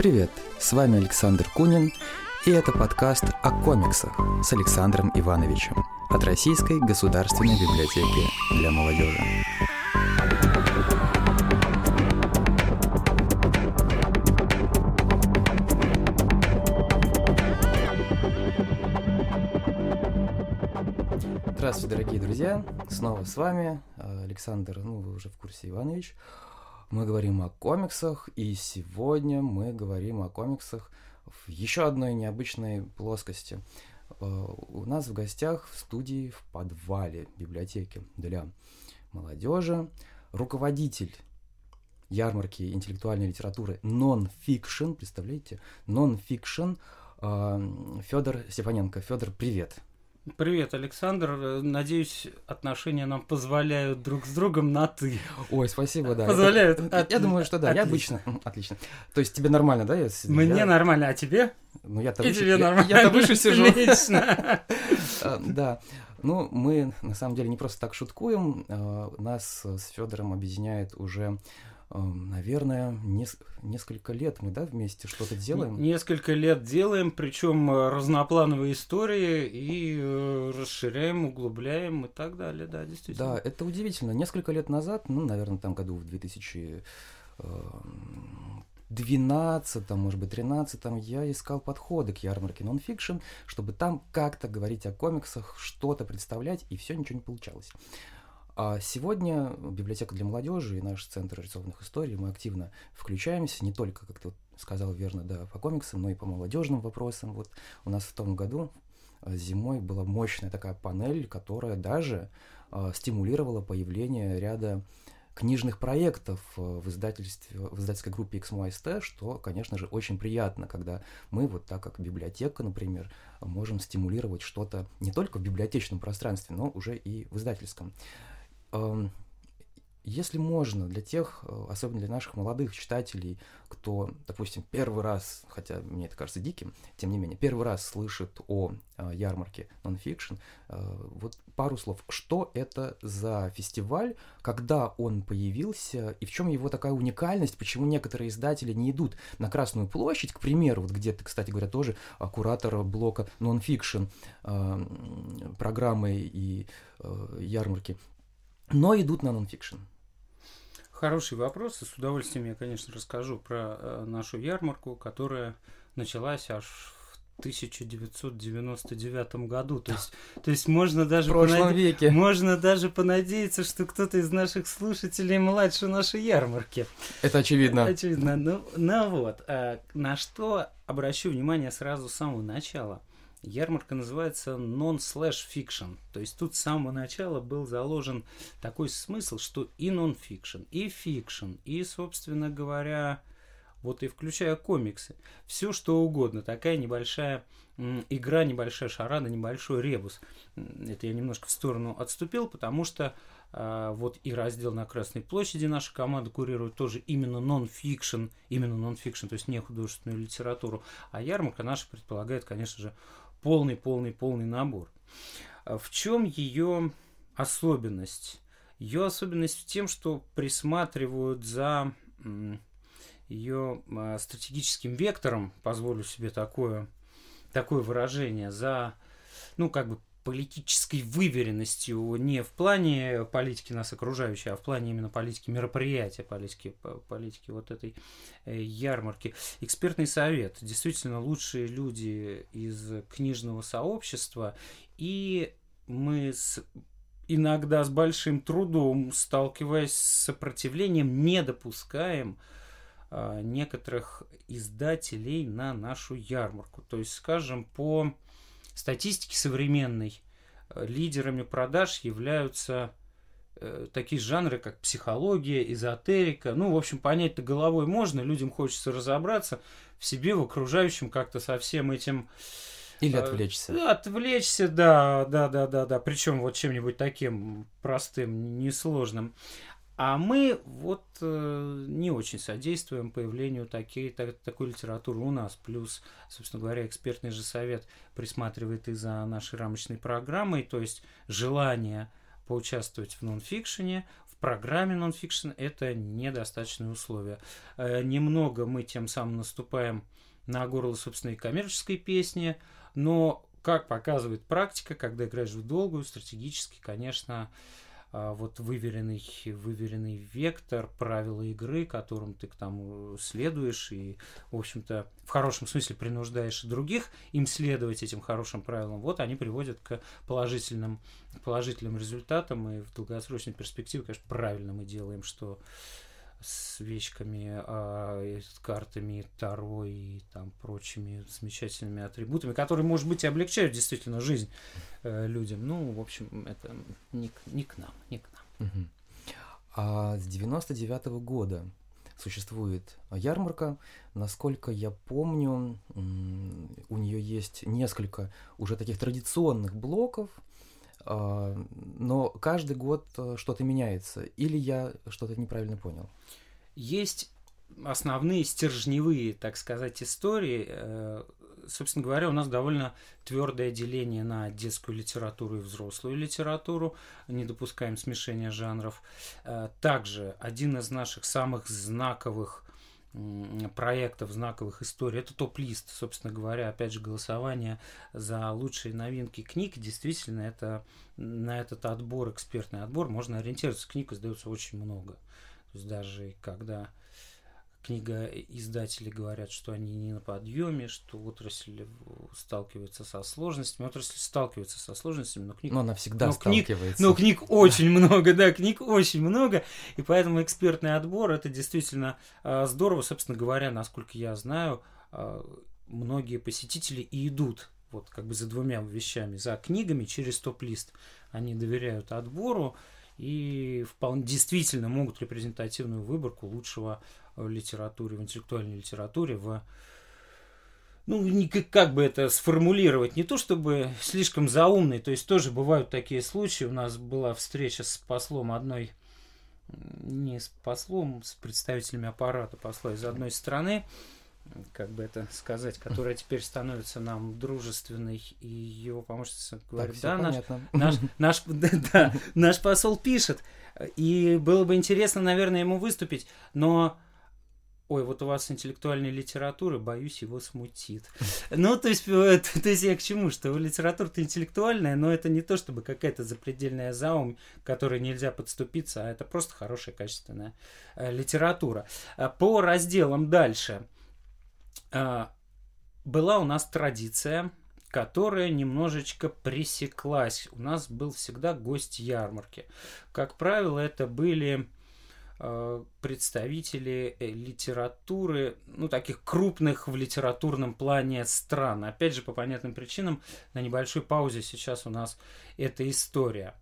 Привет, с вами Александр Кунин, и это подкаст о комиксах с Александром Ивановичем от Российской государственной библиотеки для молодежи. Здравствуйте, дорогие друзья! Снова с вами Александр, ну вы уже в курсе Иванович. Мы говорим о комиксах, и сегодня мы говорим о комиксах в еще одной необычной плоскости. Э, у нас в гостях в студии в подвале библиотеки для молодежи руководитель ярмарки интеллектуальной литературы Non-Fiction, представляете, Non-Fiction э, Федор Степаненко. Федор, привет. Привет, Александр. Надеюсь, отношения нам позволяют друг с другом на ты. Ой, спасибо, да. Позволяют. Это, от... Я думаю, что да. Отлично. Я обычно. Отлично. То есть тебе нормально, да? Если Мне я... нормально, а тебе? Ну я-то выше. тебе нормально. Я-то выше сижу. Отлично. А, да. Ну, мы на самом деле не просто так шуткуем. А, нас с Федором объединяет уже наверное, нес- несколько лет мы, да, вместе что-то делаем? Несколько лет делаем, причем э, разноплановые истории и э, расширяем, углубляем и так далее, да, действительно. Да, это удивительно. Несколько лет назад, ну, наверное, там году в 2000 12, может быть, 13 я искал подходы к ярмарке нонфикшн, чтобы там как-то говорить о комиксах, что-то представлять, и все ничего не получалось. А сегодня библиотека для молодежи и наш центр рисованных историй мы активно включаемся не только, как ты сказал верно, да, по комиксам, но и по молодежным вопросам. Вот у нас в том году э, зимой была мощная такая панель, которая даже э, стимулировала появление ряда книжных проектов э, в, издательстве, в издательской группе XMOST, что, конечно же, очень приятно, когда мы, вот так как библиотека, например, можем стимулировать что-то не только в библиотечном пространстве, но уже и в издательском. Если можно, для тех, э, особенно для наших молодых читателей, кто, допустим, первый раз, хотя мне это кажется диким, тем не менее, первый раз слышит о э, ярмарке нонфикшн, э, вот пару слов. Что это за фестиваль, когда он появился, и в чем его такая уникальность, почему некоторые издатели не идут на Красную площадь, к примеру, вот где ты, кстати говоря, тоже куратор блока нонфикшн программы и ярмарки но идут на нонфикшн. Хороший вопрос, и с удовольствием я, конечно, расскажу про э, нашу ярмарку, которая началась аж в 1999 году. То есть, то есть можно даже в понаде... веке. можно даже понадеяться, что кто-то из наших слушателей младше нашей ярмарки. Это очевидно. Очевидно. Ну, ну вот, а, на что обращу внимание сразу с самого начала. Ярмарка называется non-slash fiction. То есть тут с самого начала был заложен такой смысл, что и non-fiction, и fiction, и, собственно говоря, вот и включая комиксы, все что угодно, такая небольшая игра, небольшая шарада, небольшой ребус. Это я немножко в сторону отступил, потому что а, вот и раздел на Красной площади наша команда курирует тоже именно нон-фикшн, именно нон-фикшн, то есть не художественную литературу, а ярмарка наша предполагает, конечно же, полный, полный, полный набор. А в чем ее особенность? Ее особенность в том, что присматривают за ее а, стратегическим вектором, позволю себе такое, такое выражение, за, ну, как бы политической выверенностью не в плане политики нас окружающей, а в плане именно политики мероприятия, политики, политики вот этой э, ярмарки. Экспертный совет. Действительно лучшие люди из книжного сообщества. И мы с иногда с большим трудом, сталкиваясь с сопротивлением, не допускаем а, некоторых издателей на нашу ярмарку. То есть, скажем, по статистики современной э, лидерами продаж являются э, такие жанры, как психология, эзотерика. Ну, в общем, понять-то головой можно, людям хочется разобраться в себе, в окружающем как-то со всем этим... Или э, отвлечься. Э, отвлечься, да, да, да, да, да. Причем вот чем-нибудь таким простым, несложным. А мы вот э, не очень содействуем появлению такие, так, такой литературы у нас. Плюс, собственно говоря, экспертный же совет присматривает и за нашей рамочной программой, то есть желание поучаствовать в нонфикшене, в программе нонфикшн это недостаточные условия. Э, немного мы тем самым наступаем на горло собственной коммерческой песни, но, как показывает практика, когда играешь в долгую, стратегически, конечно, а, вот выверенный, выверенный вектор, правила игры, которым ты там э, следуешь и, в общем-то, в хорошем смысле принуждаешь других им следовать этим хорошим правилам, вот они приводят к положительным, положительным результатам, и в долгосрочной перспективе, конечно, правильно мы делаем, что с вещками, а, с картами Таро и там прочими замечательными атрибутами, которые, может быть, и облегчают действительно жизнь э, людям. Ну, в общем, это не, не к нам, не к нам. А с 99 года существует ярмарка. Насколько я помню, у нее есть несколько уже таких традиционных блоков, но каждый год э, что-то меняется. Или я что-то неправильно понял? Есть основные стержневые, так сказать, истории. Э, Собственно говоря, у нас довольно твердое деление на детскую литературу и взрослую литературу. Не допускаем смешения жанров. Э, Также один из наших самых знаковых проектов, знаковых историй. Это топ-лист, собственно говоря, опять же, голосование за лучшие новинки книг. Действительно, это на этот отбор, экспертный отбор, можно ориентироваться. Книг издается очень много. То есть даже когда книга издатели говорят, что они не на подъеме, что отрасль в- сталкивается со сложностями. Отрасль сталкивается со сложностями, но книг Но она всегда но книг- сталкивается. но книг очень много, да, книг очень много, и поэтому экспертный отбор это действительно а, здорово, собственно говоря, насколько я знаю, а, многие посетители и идут вот как бы за двумя вещами, за книгами через топ-лист. Они доверяют отбору и вполне действительно могут репрезентативную выборку лучшего в литературе, в интеллектуальной литературе, в ну, не как, бы это сформулировать, не то чтобы слишком заумный, то есть тоже бывают такие случаи. У нас была встреча с послом одной, не с послом, с представителями аппарата посла из одной страны, как бы это сказать, которая теперь становится нам дружественной, и его помощница Так, говорит, всё да, наш, понятно. наш, наш, да, да, наш посол пишет, и было бы интересно, наверное, ему выступить, но Ой, вот у вас интеллектуальная литература, боюсь, его смутит. Ну, то есть, э, то есть я к чему, что литература-то интеллектуальная, но это не то, чтобы какая-то запредельная заум, к которой нельзя подступиться, а это просто хорошая, качественная э, литература. А По разделам дальше. А, Была у нас традиция, которая немножечко пресеклась. У нас был всегда гость ярмарки. Как правило, это были э, представители э, литературы, ну, таких крупных в литературном плане стран. Опять же, по понятным причинам, на небольшой паузе сейчас у нас эта история.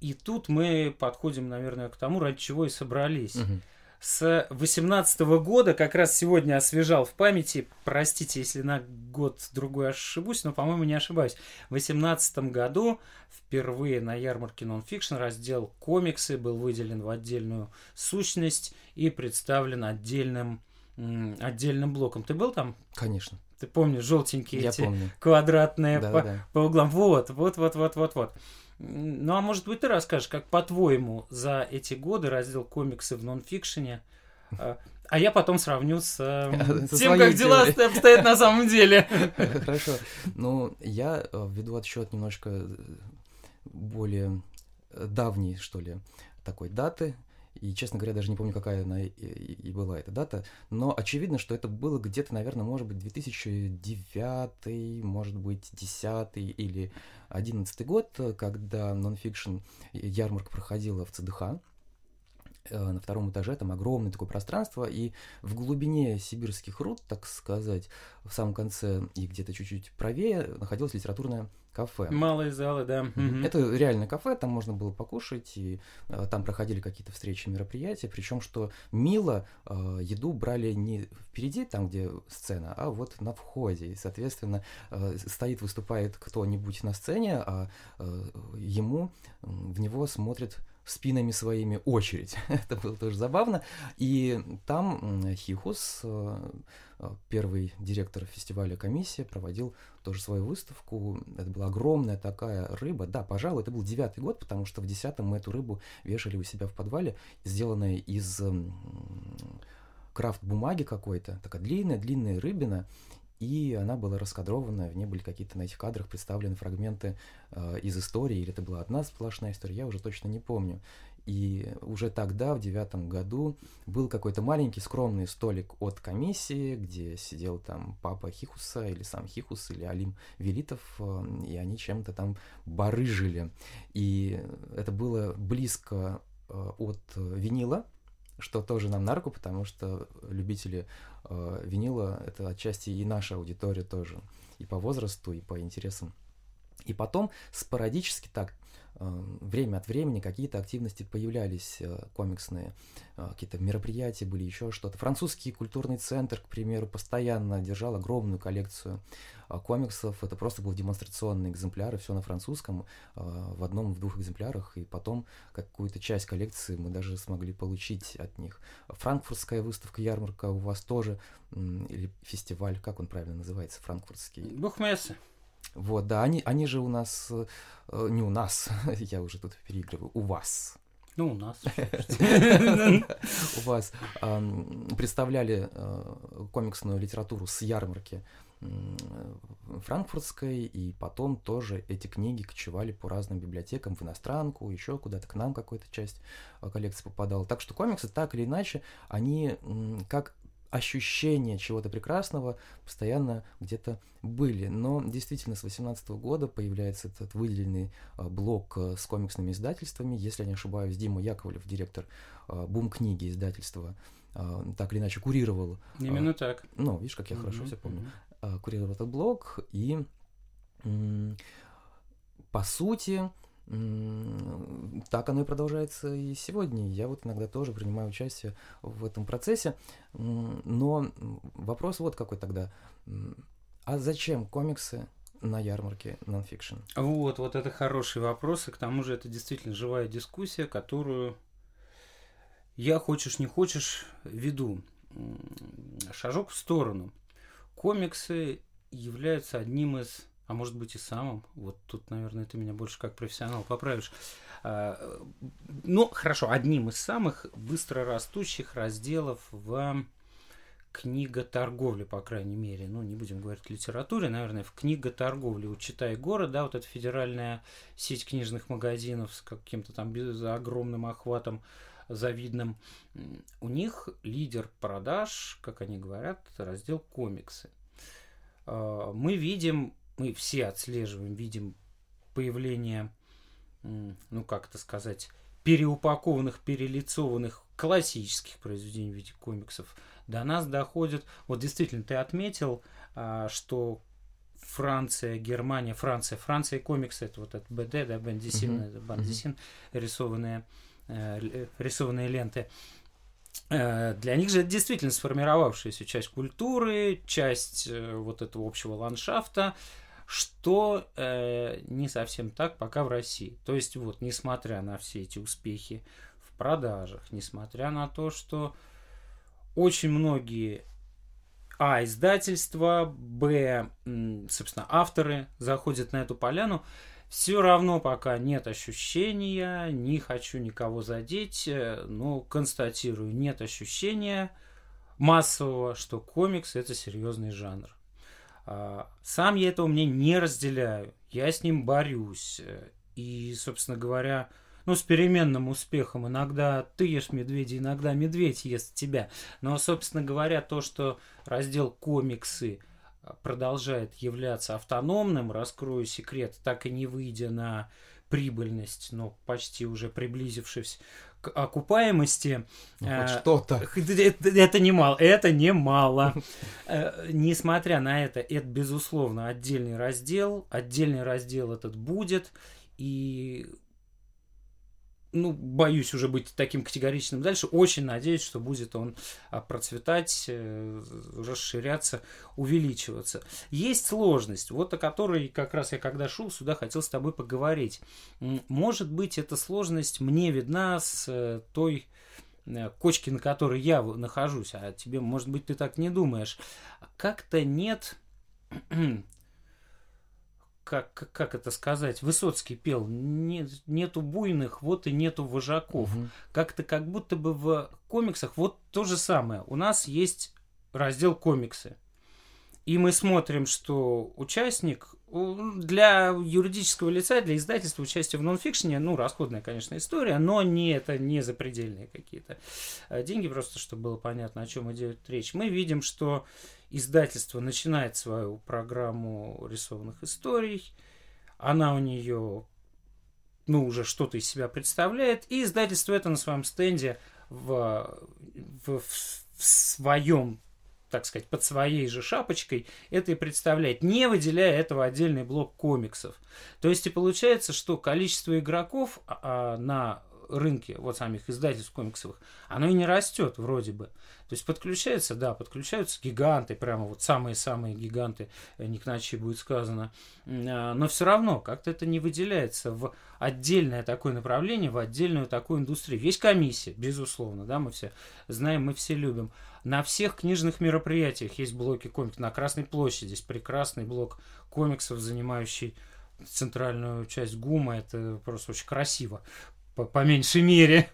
И тут мы подходим, наверное, к тому, ради чего и собрались. Мгм. С 18 года, как раз сегодня освежал в памяти, простите, если на год-другой ошибусь, но, по-моему, не ошибаюсь. В 18 году впервые на ярмарке Nonfiction раздел комиксы был выделен в отдельную сущность и представлен отдельным, отдельным блоком. Ты был там? Конечно, Ты помнишь, желтенькие я эти помню. квадратные Да, по, да. по углам. Вот, вот, вот, вот, вот, вот. Ну, а может быть, ты расскажешь, как по-твоему за эти годы раздел комиксы в нонфикшене, а, а я потом сравню с э, тем, как дела теорией. обстоят на самом деле. Хорошо. Ну, я э, введу отсчет немножко э, более э, давней, что ли, такой даты. И, честно говоря, даже не помню, какая она и, и- и была эта дата. Но очевидно, что это было где-то, наверное, может быть, 2009, может быть, 10 или 11 год, э, когда нонфикшн ярмарка проходила в ЦДХ э, на втором этаже, там огромное такое пространство, и в глубине сибирских руд, так сказать, в самом конце и где-то чуть-чуть правее находилось литературное кафе. Малые залы, да. Это реальное кафе, там можно было покушать, и э, там проходили какие-то встречи, мероприятия, причем что мило э, еду брали не впереди, там, где сцена, а вот на входе, и, соответственно, э, стоит, выступает кто-нибудь на сцене, а э, ему, в него смотрят спинами своими очередь. Это было тоже забавно. И там Хихус, э, э, первый директор фестиваля комиссия, проводил тоже свою выставку. Это была огромная такая рыба. Да, пожалуй, это был девятый год, потому что в десятом мы эту рыбу вешали у себя в подвале, сделанная из крафт-бумаги какой-то, такая длинная-длинная рыбина, и она была раскадрована, в ней были какие-то на этих кадрах представлены фрагменты э, из истории, или это была одна сплошная история, я уже точно не помню. И уже тогда, в девятом году, был какой-то маленький скромный столик от комиссии, где сидел там папа Хихуса, или сам Хихус, или Алим Велитов, э, и они чем-то там барыжили. И это было близко э, от винила, что тоже нам на руку, потому что любители э, винила это отчасти и наша аудитория тоже, и по возрасту, и по интересам. И потом спорадически так Э, время от времени какие-то активности появлялись э, комиксные, э, какие-то мероприятия были, еще что-то. Французский культурный центр, к примеру, постоянно держал огромную коллекцию комиксов. Это просто был демонстрационный экземпляр, и все на французском, в одном, в двух экземплярах, и потом какую-то часть коллекции мы даже смогли получить от них. Франкфуртская выставка, ярмарка у вас тоже, или фестиваль, как он правильно называется, франкфуртский? Бухмессы. Вот, да, они, они же у нас, э, не у нас, я уже тут переигрываю, у вас. Ну, у нас. У вас представляли э, комиксную литературу с ярмарки франкфуртской, и потом тоже эти книги кочевали по разным библиотекам, в иностранку, еще куда-то к нам какая-то часть э, коллекции попадала. Так что комиксы, так или иначе, они как ощущения чего-то прекрасного постоянно где-то были. Но действительно с 2018 года появляется этот выделенный а, блок а, с комиксными издательствами. Если я не ошибаюсь, Дима Яковлев, директор Бум книги издательства, так или иначе курировал. Именно так. Ну, видишь, как я хорошо все помню. Курировал этот блок. И по сути, так оно и продолжается и сегодня. Я вот иногда тоже принимаю участие в этом процессе. Но вопрос вот какой тогда. А зачем комиксы на ярмарке нонфикшн? Вот, вот это хороший вопрос, и к тому же это действительно живая дискуссия, которую я, хочешь не хочешь, веду. Шажок в сторону. Комиксы являются одним из а может быть и самым. Вот тут, наверное, ты меня больше как профессионал поправишь. А, ну, хорошо, одним из самых быстро растущих разделов в книга торговли, по крайней мере. Ну, не будем говорить литературе, наверное, в книга торговли. У «Читай город», да, вот эта федеральная сеть книжных магазинов с каким-то там огромным охватом завидным. У них лидер продаж, как они говорят, раздел комиксы. А, мы видим мы все отслеживаем, видим появление, ну как это сказать, переупакованных, перелицованных классических произведений в виде комиксов. До нас доходит, вот действительно, ты отметил, а, что Франция, Германия, Франция, Франция и комиксы, это вот это БД, да, Бандисин, uh-huh. Бандисин, uh-huh. рисованные, э, рисованные ленты. Э, для них же это действительно сформировавшаяся часть культуры, часть э, вот этого общего ландшафта, что э, не совсем так пока в России. То есть вот, несмотря на все эти успехи продажах, несмотря на то, что очень многие а. издательства, б. собственно, авторы заходят на эту поляну, все равно пока нет ощущения, не хочу никого задеть, э, но констатирую, нет ощущения массового, что комикс это серьезный жанр. А, сам я этого мне не разделяю. Я с ним борюсь. И, собственно говоря, ну, с переменным успехом. Иногда ты ешь медведя, иногда медведь ест тебя. Но, собственно говоря, то, что раздел комиксы продолжает являться автономным, раскрою секрет, так и не выйдя на прибыльность, но почти уже приблизившись к окупаемости. Ну, э, что-то. Это, это немало. Это немало. Э, несмотря на это, это, безусловно, отдельный раздел. Отдельный раздел этот будет. И ну, боюсь уже быть таким категоричным дальше. Очень надеюсь, что будет он а, процветать, э, расширяться, увеличиваться. Есть сложность, вот о которой как раз я когда шел сюда, хотел с тобой поговорить. Может быть, эта сложность мне видна с э, той э, кочки, на которой я нахожусь, а тебе, может быть, ты так не думаешь. Как-то нет как, как это сказать, Высоцкий пел, нет, нету буйных, вот и нету вожаков. Угу. Как-то как будто бы в комиксах вот то же самое. У нас есть раздел комиксы. И мы смотрим, что участник для юридического лица, для издательства участие в нонфикшене, ну, расходная, конечно, история, но не это не запредельные какие-то э, деньги, просто чтобы было понятно, о чем идет речь. Мы видим, что издательство начинает свою программу рисованных историй, она у нее, ну, уже что-то из себя представляет, и издательство это на своем стенде в, в, в своем так сказать, под своей же шапочкой это и представляет, не выделяя этого отдельный блок комиксов. То есть и получается, что количество игроков а, на рынке вот самих издательств комиксовых, оно и не растет вроде бы. То есть подключаются, да, подключаются гиганты, прямо вот самые-самые гиганты, э, не к ночи будет сказано, а, но все равно как-то это не выделяется в отдельное такое направление, в отдельную такую индустрию. Есть комиссия, безусловно, да, мы все знаем, мы все любим. На всех книжных мероприятиях есть блоки комиксов. На Красной площади есть прекрасный блок комиксов, занимающий центральную часть ГУМа. Это просто очень красиво по, по меньшей мере.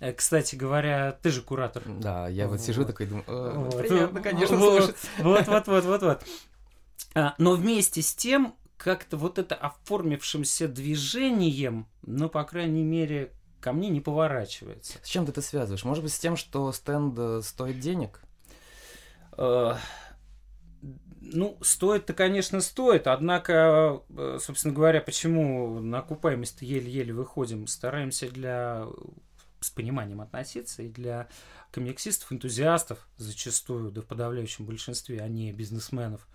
Э, кстати говоря, ты же куратор. Да, я вот, вот сижу такой думаю, вот. приятно, конечно, вот, слушать. Вот, вот, вот, вот, вот. А, но вместе с тем, как-то вот это оформившимся движением, ну, по крайней мере, ко мне не поворачивается. С чем ты это связываешь? Может быть, с тем, что стенд э, стоит денег? Ну, стоит-то, конечно, стоит, однако, э, собственно говоря, почему на окупаемость еле-еле выходим, стараемся для с пониманием относиться и для комиксистов, энтузиастов зачастую, да в подавляющем большинстве, а не бизнесменов,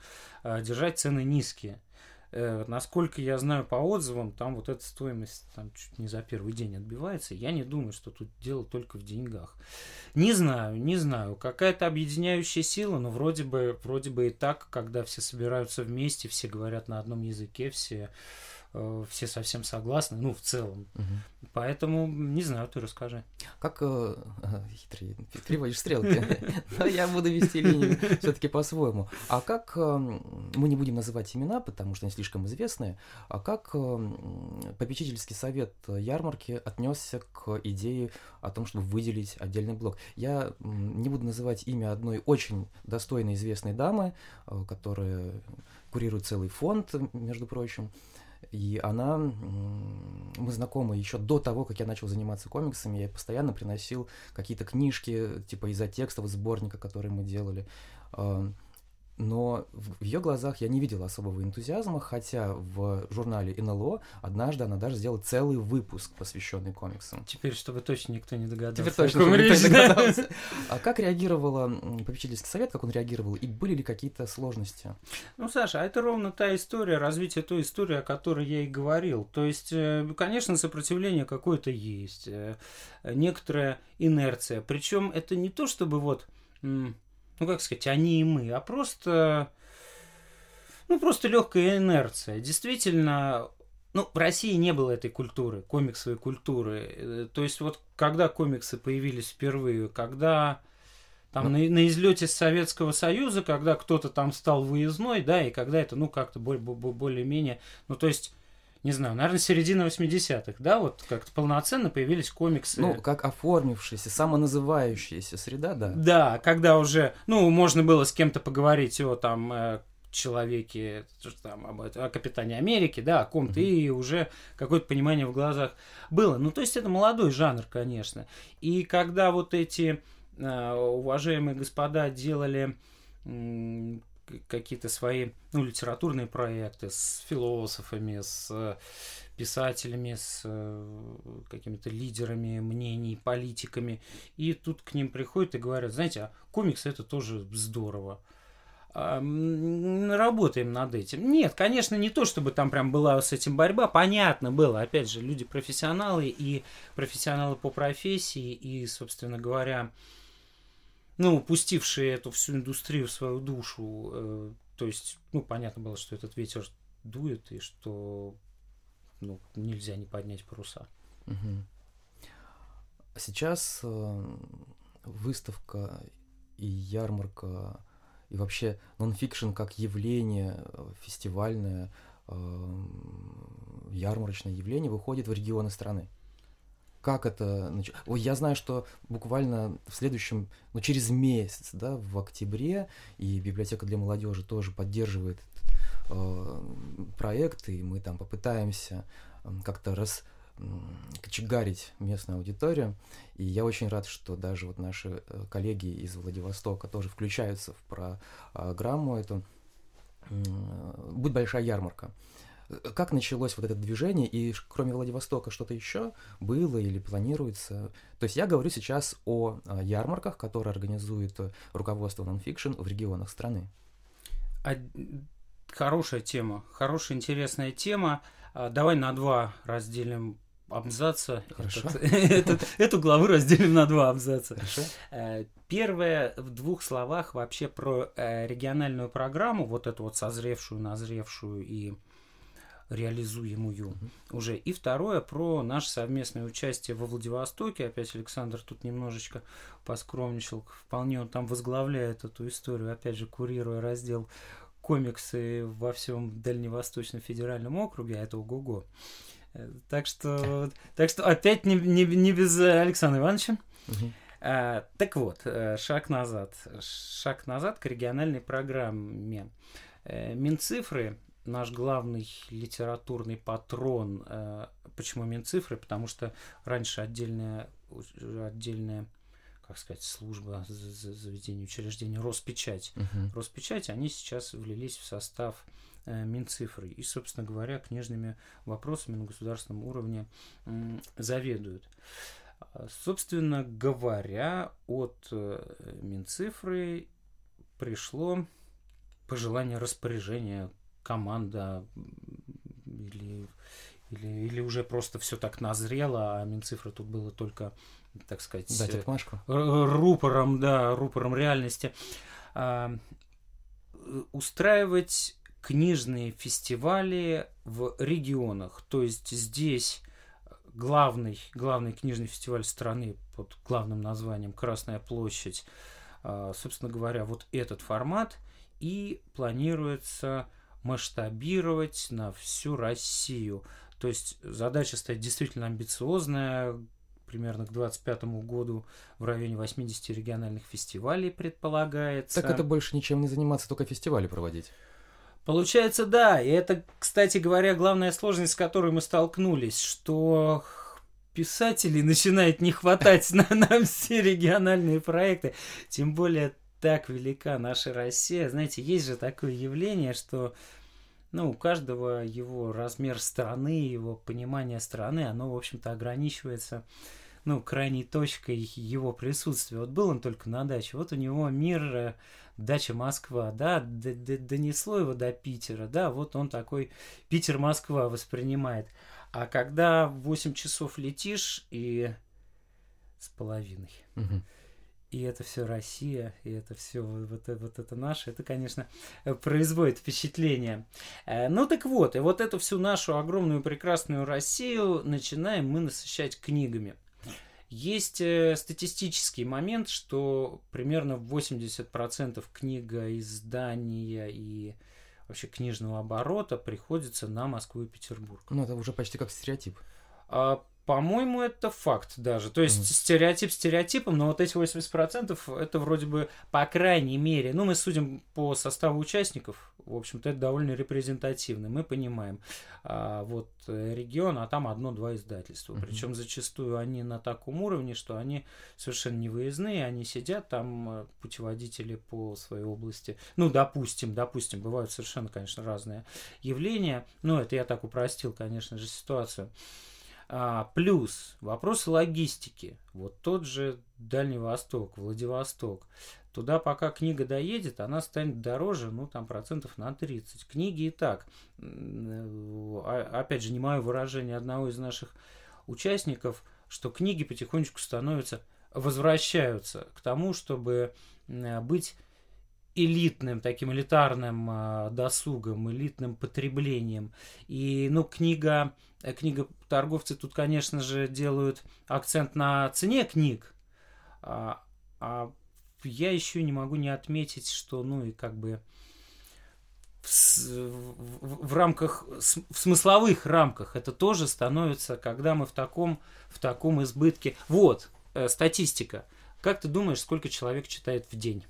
э, держать цены низкие. Э, насколько я знаю по отзывам, там вот эта стоимость там чуть не за первый день отбивается. Я не думаю, что тут дело только в деньгах. Не знаю, не знаю. Какая-то объединяющая сила, но вроде бы, вроде бы и так, когда все собираются вместе, все говорят на одном языке, все Э, все совсем согласны, ну, в целом. Угу. Поэтому, не знаю, ты расскажи. Как э, хитрый, переводишь стрелки, но я буду вести линию все-таки по-своему. А как, э, мы не будем называть имена, потому что они слишком известные, а как э, попечительский совет ярмарки отнесся к идее о том, чтобы выделить отдельный блок? Я не буду называть имя одной очень достойной известной дамы, которая курирует целый фонд, между прочим, и она, мы знакомы еще до того, как я начал заниматься комиксами, я постоянно приносил какие-то книжки, типа из-за текстов сборника, которые мы делали. Но в ее глазах я не видел особого энтузиазма, хотя в журнале НЛО однажды она даже сделала целый выпуск, посвященный комиксам. Теперь, чтобы точно никто не догадался. Теперь точно, чтобы никто не догадался. А как реагировала попечительский совет, как он реагировал, и были ли какие-то сложности? Ну, Саша, а это ровно та история, развитие той истории, о которой я и говорил. То есть, э, конечно, сопротивление какое-то есть, э, некоторая инерция. Причем это не то, чтобы вот ну как сказать, они и мы, а просто, ну просто легкая инерция. Действительно, ну, в России не было этой культуры, комиксовой культуры. Э, то есть вот когда комиксы появились впервые, когда там ну. на, на излете Советского Союза, когда кто-то там стал выездной, да, и когда это, ну, как-то более-менее, ну, то есть не знаю, наверное, середина 80-х, да, вот как-то полноценно появились комиксы. Ну, как оформившаяся, самоназывающаяся среда, да. Да, когда уже, ну, можно было с кем-то поговорить о там э, человеке, там, об, о капитане Америки, да, о ком-то, mm-hmm. и уже какое-то понимание в глазах было. Ну, то есть это молодой жанр, конечно. И когда вот эти э, уважаемые господа делали какие-то свои ну, литературные проекты с философами, с писателями, с э, какими-то лидерами мнений, политиками. И тут к ним приходят и говорят, знаете, а комиксы это тоже здорово. работаем над этим. Нет, конечно, не то, чтобы там прям была с этим борьба. Понятно было, опять же, люди профессионалы и профессионалы по профессии, и, собственно говоря, ну, пустившие эту всю индустрию в свою душу. Э, то есть, ну, понятно было, что этот ветер дует, и что ну, нельзя не поднять паруса. Угу. Сейчас э, выставка и ярмарка и вообще нонфикшн как явление э, фестивальное, э, ярмарочное явление выходит в регионы страны. Как это? Ой, я знаю, что буквально в следующем, ну через месяц, да, в октябре, и библиотека для молодежи тоже поддерживает этот э, проект, и мы там попытаемся э, как-то раз кочегарить местную аудиторию. И я очень рад, что даже вот наши э, коллеги из Владивостока тоже включаются в программу эту. Будет большая ярмарка. Как началось вот это движение, и кроме Владивостока что-то еще было или планируется? То есть я говорю сейчас о а, ярмарках, которые организует э, руководство Nonfiction в регионах страны. А, хорошая тема, хорошая, интересная тема. А, давай на два разделим абзаца. Хорошо. Этот, эту главу разделим на два абзаца. Хорошо. Э, первое в двух словах вообще про э, региональную программу, вот эту вот созревшую, назревшую и реализуемую mm-hmm. уже. И второе про наше совместное участие во Владивостоке. Опять Александр тут немножечко поскромничал. Вполне он там возглавляет эту историю, опять же, курируя раздел комиксы во всем Дальневосточном федеральном округе, а это ого-го. Э, так что, так что опять не, не, не без Александра Ивановича. А, так вот, э, шаг назад. Шаг назад к региональной программе. Э, Минцифры, наш главный литературный патрон. Почему Минцифры? Потому что раньше отдельная, отдельная как сказать, служба заведения учреждения Роспечать. Uh-huh. Роспечать, они сейчас влились в состав Э, Минцифры и, собственно говоря, книжными вопросами на государственном уровне заведуют. А, собственно говоря, от э, Минцифры пришло пожелание распоряжения команда или, или, или уже просто все так назрело, а Минцифры тут было только, так сказать, Дать отмашку. рупором, да, рупором реальности. А, устраивать книжные фестивали в регионах. То есть здесь главный, главный книжный фестиваль страны под главным названием Красная площадь. А, собственно говоря, вот этот формат и планируется масштабировать на всю Россию. То есть задача стоит действительно амбициозная. Примерно к 2025 году в районе 80 региональных фестивалей предполагается. Так это больше ничем не заниматься, только фестивали проводить. Получается, да. И это, кстати говоря, главная сложность, с которой мы столкнулись, что писателей начинает не хватать на, на все региональные проекты. Тем более так велика наша Россия. Знаете, есть же такое явление, что ну, у каждого его размер страны, его понимание страны, оно, в общем-то, ограничивается ну, крайней точкой его присутствия. Вот был он только на даче, вот у него мир э, дача Москва, да, донесло его до Питера, да, вот он такой Питер-Москва воспринимает. А когда 8 часов летишь и с половиной, угу. И это все Россия, и это все вот, вот это наше, это, конечно, производит впечатление. Э, ну так вот, и вот эту всю нашу огромную прекрасную Россию начинаем мы насыщать книгами. Есть э, статистический момент, что примерно 80% книга, издания и вообще книжного оборота приходится на Москву и Петербург. Ну, это уже почти как стереотип. А, по-моему, это факт даже. То есть mm. стереотип стереотипом, но вот эти 80% это вроде бы по крайней мере, ну мы судим по составу участников, в общем-то это довольно репрезентативно, мы понимаем. А, вот э, регион, а там одно-два издательства. Mm-hmm. Причем зачастую они на таком уровне, что они совершенно не выездные, они сидят там, э, путеводители по своей области. Ну, допустим, допустим, бывают совершенно, конечно, разные явления. Но это я так упростил, конечно же, ситуацию. А, плюс вопросы логистики. Вот тот же Дальний Восток, Владивосток. туда пока книга доедет, она станет дороже, ну, там, процентов на 30. Книги и так. А, опять же, не мое выражение одного из наших участников, что книги потихонечку становятся, возвращаются к тому, чтобы быть элитным, таким элитарным э, досугом, элитным потреблением. И, ну, книга, э, книга торговцы тут, конечно же, делают акцент на цене книг, а, а я еще не могу не отметить, что, ну, и как бы в, в, в рамках, в смысловых рамках это тоже становится, когда мы в таком, в таком избытке. Вот, э, статистика. Как ты думаешь, сколько человек читает в день?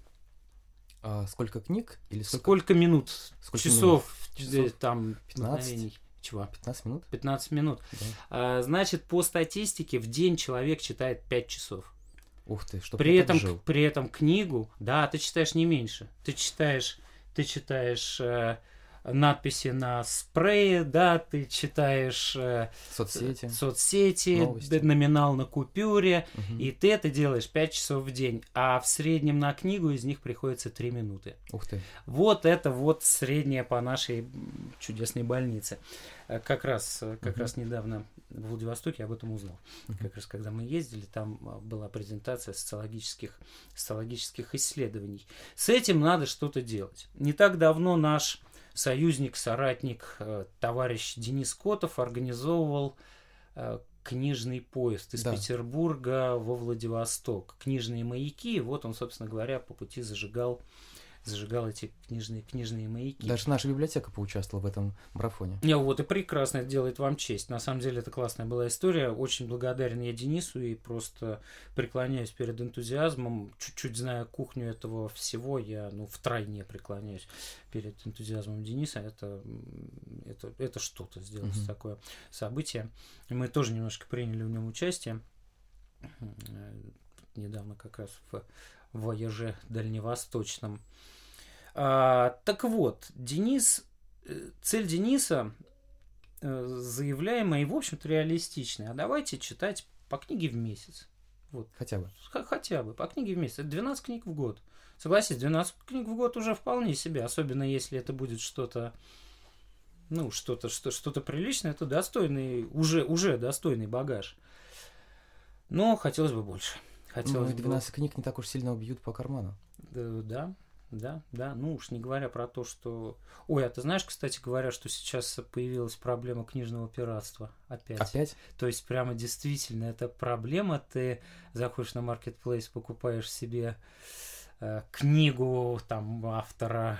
А сколько книг или сколько, сколько минут, сколько часов, минут? часов, там 15? Чего? 15 минут? 15 минут. Да. А, значит, по статистике в день человек читает 5 часов. Ух ты, что при этом, жил. при этом книгу, да, ты читаешь не меньше. Ты читаешь, ты читаешь э, надписи на спрее, да, ты читаешь э, соцсети, соцсети номинал на купюре, угу. и ты это делаешь 5 часов в день, а в среднем на книгу из них приходится 3 минуты. Ух ты. Вот это вот среднее по нашей чудесной больнице. Э, как раз, э, как угу. раз недавно в Владивостоке об этом узнал. Угу. Как раз когда мы ездили, там была презентация социологических, социологических исследований. С этим надо что-то делать. Не так давно наш союзник, соратник, э, товарищ Денис Котов организовывал э, книжный поезд из да. Петербурга во Владивосток. Книжные маяки. Вот он, собственно говоря, по пути зажигал зажигал эти книжные, книжные маяки. Даже наша библиотека поучаствовала в этом марафоне. Не, вот и прекрасно, это делает вам честь. На самом деле это классная была история. Очень благодарен я Денису и просто преклоняюсь перед энтузиазмом. Чуть-чуть зная кухню этого всего, я ну втройне преклоняюсь перед энтузиазмом Дениса. Это, это, это что-то сделать угу. такое событие. И мы тоже немножко приняли в нем участие недавно как раз в вояже дальневосточном. А, так вот, Денис, э, цель Дениса э, заявляемая и, в общем-то, реалистичная. А давайте читать по книге в месяц. Вот. Хотя бы. Хотя бы, по книге в месяц. Это 12 книг в год. Согласись, 12 книг в год уже вполне себе, особенно если это будет что-то, ну, что-то, что, что-то приличное, это достойный, уже, уже достойный багаж. Но хотелось бы больше. Хотелось ну, 12 бы... книг не так уж сильно убьют по карману. Да, да, да. Ну уж не говоря про то, что... Ой, а ты знаешь, кстати говоря, что сейчас появилась проблема книжного пиратства опять? Опять? То есть прямо действительно это проблема. Ты заходишь на маркетплейс, покупаешь себе э, книгу там автора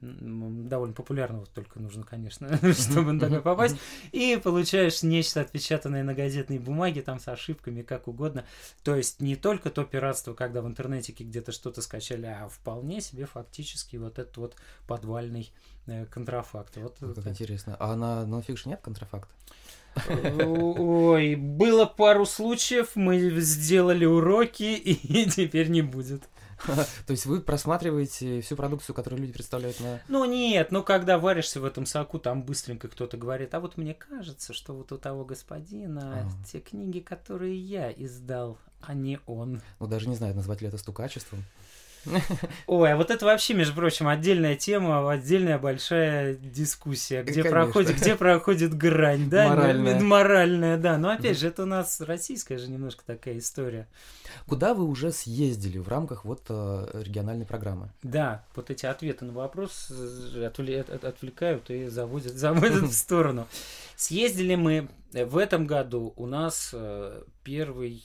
довольно популярного, только нужно, конечно, чтобы на такое попасть, и получаешь нечто отпечатанное на газетной бумаге, там с ошибками, как угодно. То есть не только то пиратство, когда в интернете где-то что-то скачали, а вполне себе фактически вот этот вот подвальный э, контрафакт. Вот как это. интересно. А на нонфикшн нет контрафакта? Ой, было пару случаев, мы сделали уроки, и теперь не будет. То есть вы просматриваете всю продукцию, которую люди представляют на... Ну нет, ну когда варишься в этом соку, там быстренько кто-то говорит, а вот мне кажется, что вот у того господина те книги, которые я издал, а не он. Ну даже не знаю, назвать ли это стукачеством. Ой, а вот это вообще, между прочим, отдельная тема, отдельная большая дискуссия, где, проходит, где проходит грань, да? Моральная. Моральная, да. Но опять же, это у нас российская же немножко такая история. Куда вы уже съездили в рамках вот э, региональной программы? Да, вот эти ответы на вопрос отвлекают и заводят, заводят в сторону. Съездили мы в этом году у нас э, первый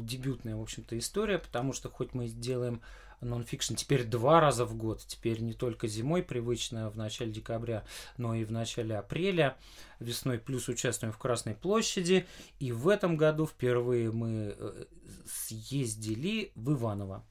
дебютная, в общем-то, история, потому что хоть мы делаем нонфикшн теперь два раза в год, теперь не только зимой привычно в начале декабря, но и в начале апреля, весной плюс участвуем в Красной площади, и в этом году впервые мы э, съездили в Иваново.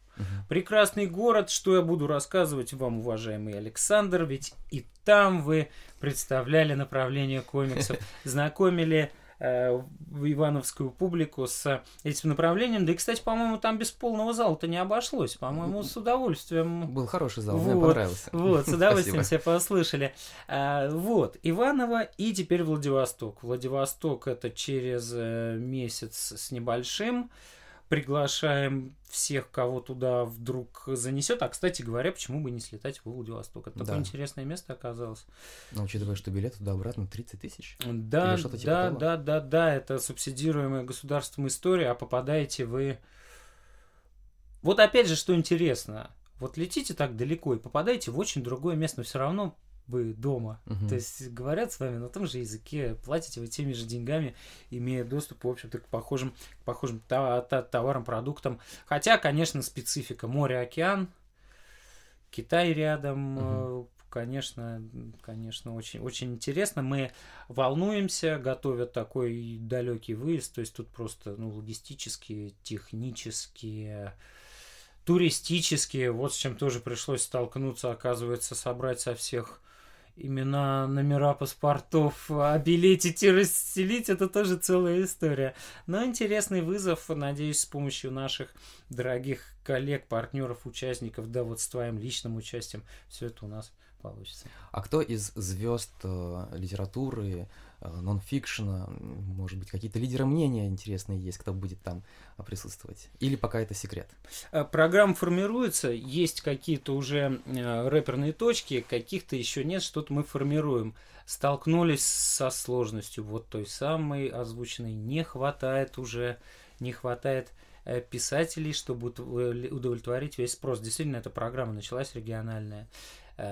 Прекрасный город, что я буду рассказывать вам, уважаемый Александр, ведь и там вы представляли направление комиксов, знакомили Э, ивановскую публику с этим направлением. Да и, кстати, по-моему, там без полного зала-то не обошлось. По-моему, с удовольствием. Был хороший зал, вот, мне понравился. Вот, с удовольствием все послышали. А, вот, Иваново и теперь Владивосток. Владивосток это через э, месяц с небольшим. Приглашаем всех, кого туда вдруг занесет. А, кстати говоря, почему бы не слетать в Владивосток? Это да. такое интересное место оказалось. Но учитывая, что билет туда-обратно 30 тысяч? Да, типа да, да, да, да, это субсидируемая государством история, а попадаете вы... Вот опять же, что интересно, вот летите так далеко и попадаете в очень другое место, но все равно вы дома. Угу. То есть говорят с вами на том же языке, платите вы теми же деньгами, имея доступ, в общем-то, к похожим, к похожим товарам, продуктам. Хотя, конечно, специфика. Море, океан, Китай рядом, угу. конечно, конечно, очень, очень интересно. Мы волнуемся, готовят такой далекий выезд, то есть тут просто ну, логистические, технические, туристические, вот с чем тоже пришлось столкнуться, оказывается, собрать со всех имена, номера паспортов, обелетить и расстелить, это тоже целая история. Но интересный вызов, надеюсь, с помощью наших дорогих коллег, партнеров, участников, да вот с твоим личным участием, все это у нас получится. А кто из звезд э, литературы, нонфикшена, может быть, какие-то лидеры мнения интересные есть, кто будет там присутствовать? Или пока это секрет? Э, программа формируется, есть какие-то уже э, рэперные точки, каких-то еще нет, что-то мы формируем. Столкнулись со сложностью вот той самой озвученной. Не хватает уже, не хватает э, писателей, чтобы удовлетворить весь спрос. Действительно, эта программа началась региональная.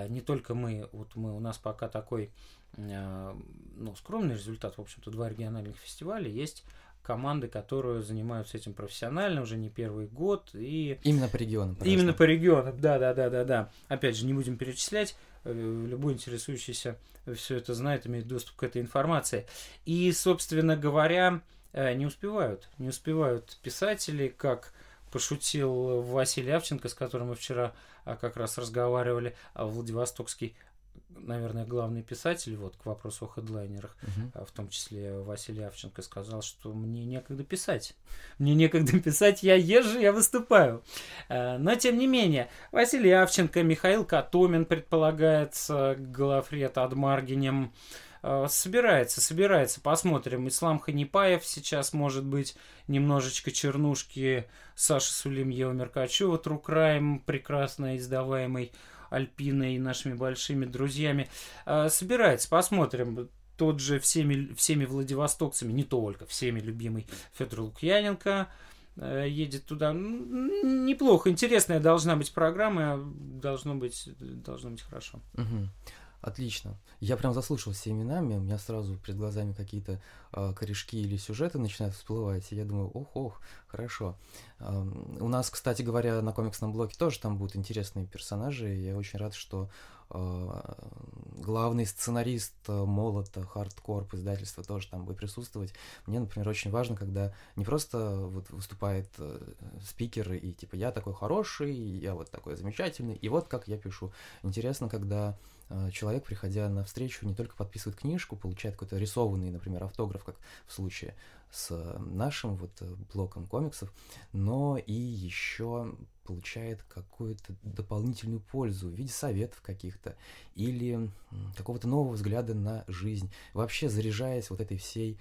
Не только мы, вот мы, у нас пока такой ну, скромный результат, в общем-то, два региональных фестиваля есть команды, которые занимаются этим профессионально уже не первый год. И... Именно по регионам. Именно по регионам, да, да, да, да, да. Опять же, не будем перечислять. Э, любой интересующийся все это знает, имеет доступ к этой информации. И, собственно говоря, э, не успевают. Не успевают писатели, как пошутил Василий Авченко, с которым мы вчера а, как раз разговаривали, а Владивостокский наверное, главный писатель, вот к вопросу о хедлайнерах, угу. в том числе Василий Авченко, сказал, что мне некогда писать. Мне некогда писать, я езжу, я выступаю. Но, тем не менее, Василий Авченко, Михаил Катомин, предполагается, главред Адмаргинем, собирается, собирается, посмотрим. Ислам Ханипаев сейчас, может быть, немножечко чернушки Саша Сулимьева Меркачева, Трукраем, прекрасно издаваемый Альпиной и нашими большими друзьями. А, собирается, посмотрим. Тот же всеми, всеми владивостокцами, не только, всеми любимый Федор Лукьяненко э, едет туда. Неплохо, интересная должна быть программа, должно быть, должно быть хорошо. Угу. Отлично. Я прям заслушался именами, у меня сразу перед глазами какие-то э, корешки или сюжеты начинают всплывать, и я думаю, ох, ох, хорошо. Э, у нас, кстати говоря, на комиксном блоке тоже там будут интересные персонажи, и я очень рад, что э, главный сценарист Молота, Хардкорп издательства тоже там будет присутствовать. Мне, например, очень важно, когда не просто вот выступает э, спикер и типа я такой хороший, я вот такой замечательный, и вот как я пишу. Интересно, когда человек, приходя на встречу, не только подписывает книжку, получает какой-то рисованный, например, автограф, как в случае с нашим вот э, блоком комиксов, но и еще получает какую-то дополнительную пользу в виде советов каких-то или какого-то нового взгляда на жизнь, вообще заряжаясь вот этой всей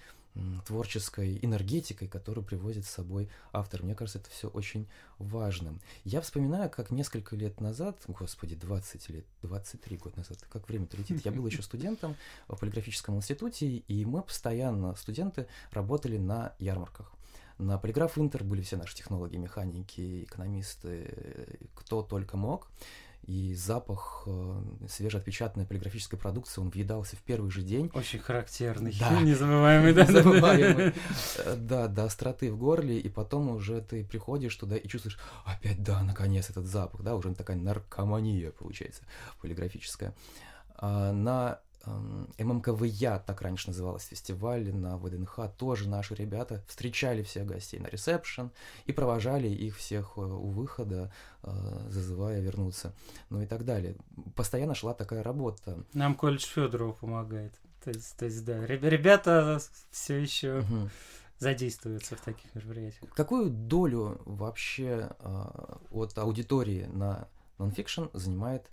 творческой энергетикой, которую привозит с собой автор. Мне кажется, это все очень важным. Я вспоминаю, как несколько лет назад, господи, 20 лет, 23 года назад, как время-то летит, я был еще студентом в полиграфическом институте, и мы постоянно, студенты, работали на ярмарках. На Полиграф Интер были все наши технологи, механики, экономисты, кто только мог и запах э, свежеотпечатанной полиграфической продукции, он въедался в первый же день. Очень характерный, да. незабываемый, да? Незабываемый. Да, до остроты в горле, и потом уже ты приходишь туда и чувствуешь, опять, да, наконец, этот запах, да, уже такая наркомания, получается, полиграфическая. А ММКВЯ, так раньше называлась фестиваль, на ВДНХ тоже наши ребята встречали всех гостей на ресепшн и провожали их всех э, у выхода, э, зазывая вернуться, ну и так далее. Постоянно шла такая работа. Нам колледж Федорова помогает. То есть, то есть да, ребята все еще угу. задействуются в таких мероприятиях. Какую долю вообще э, от аудитории на нонфикшн занимает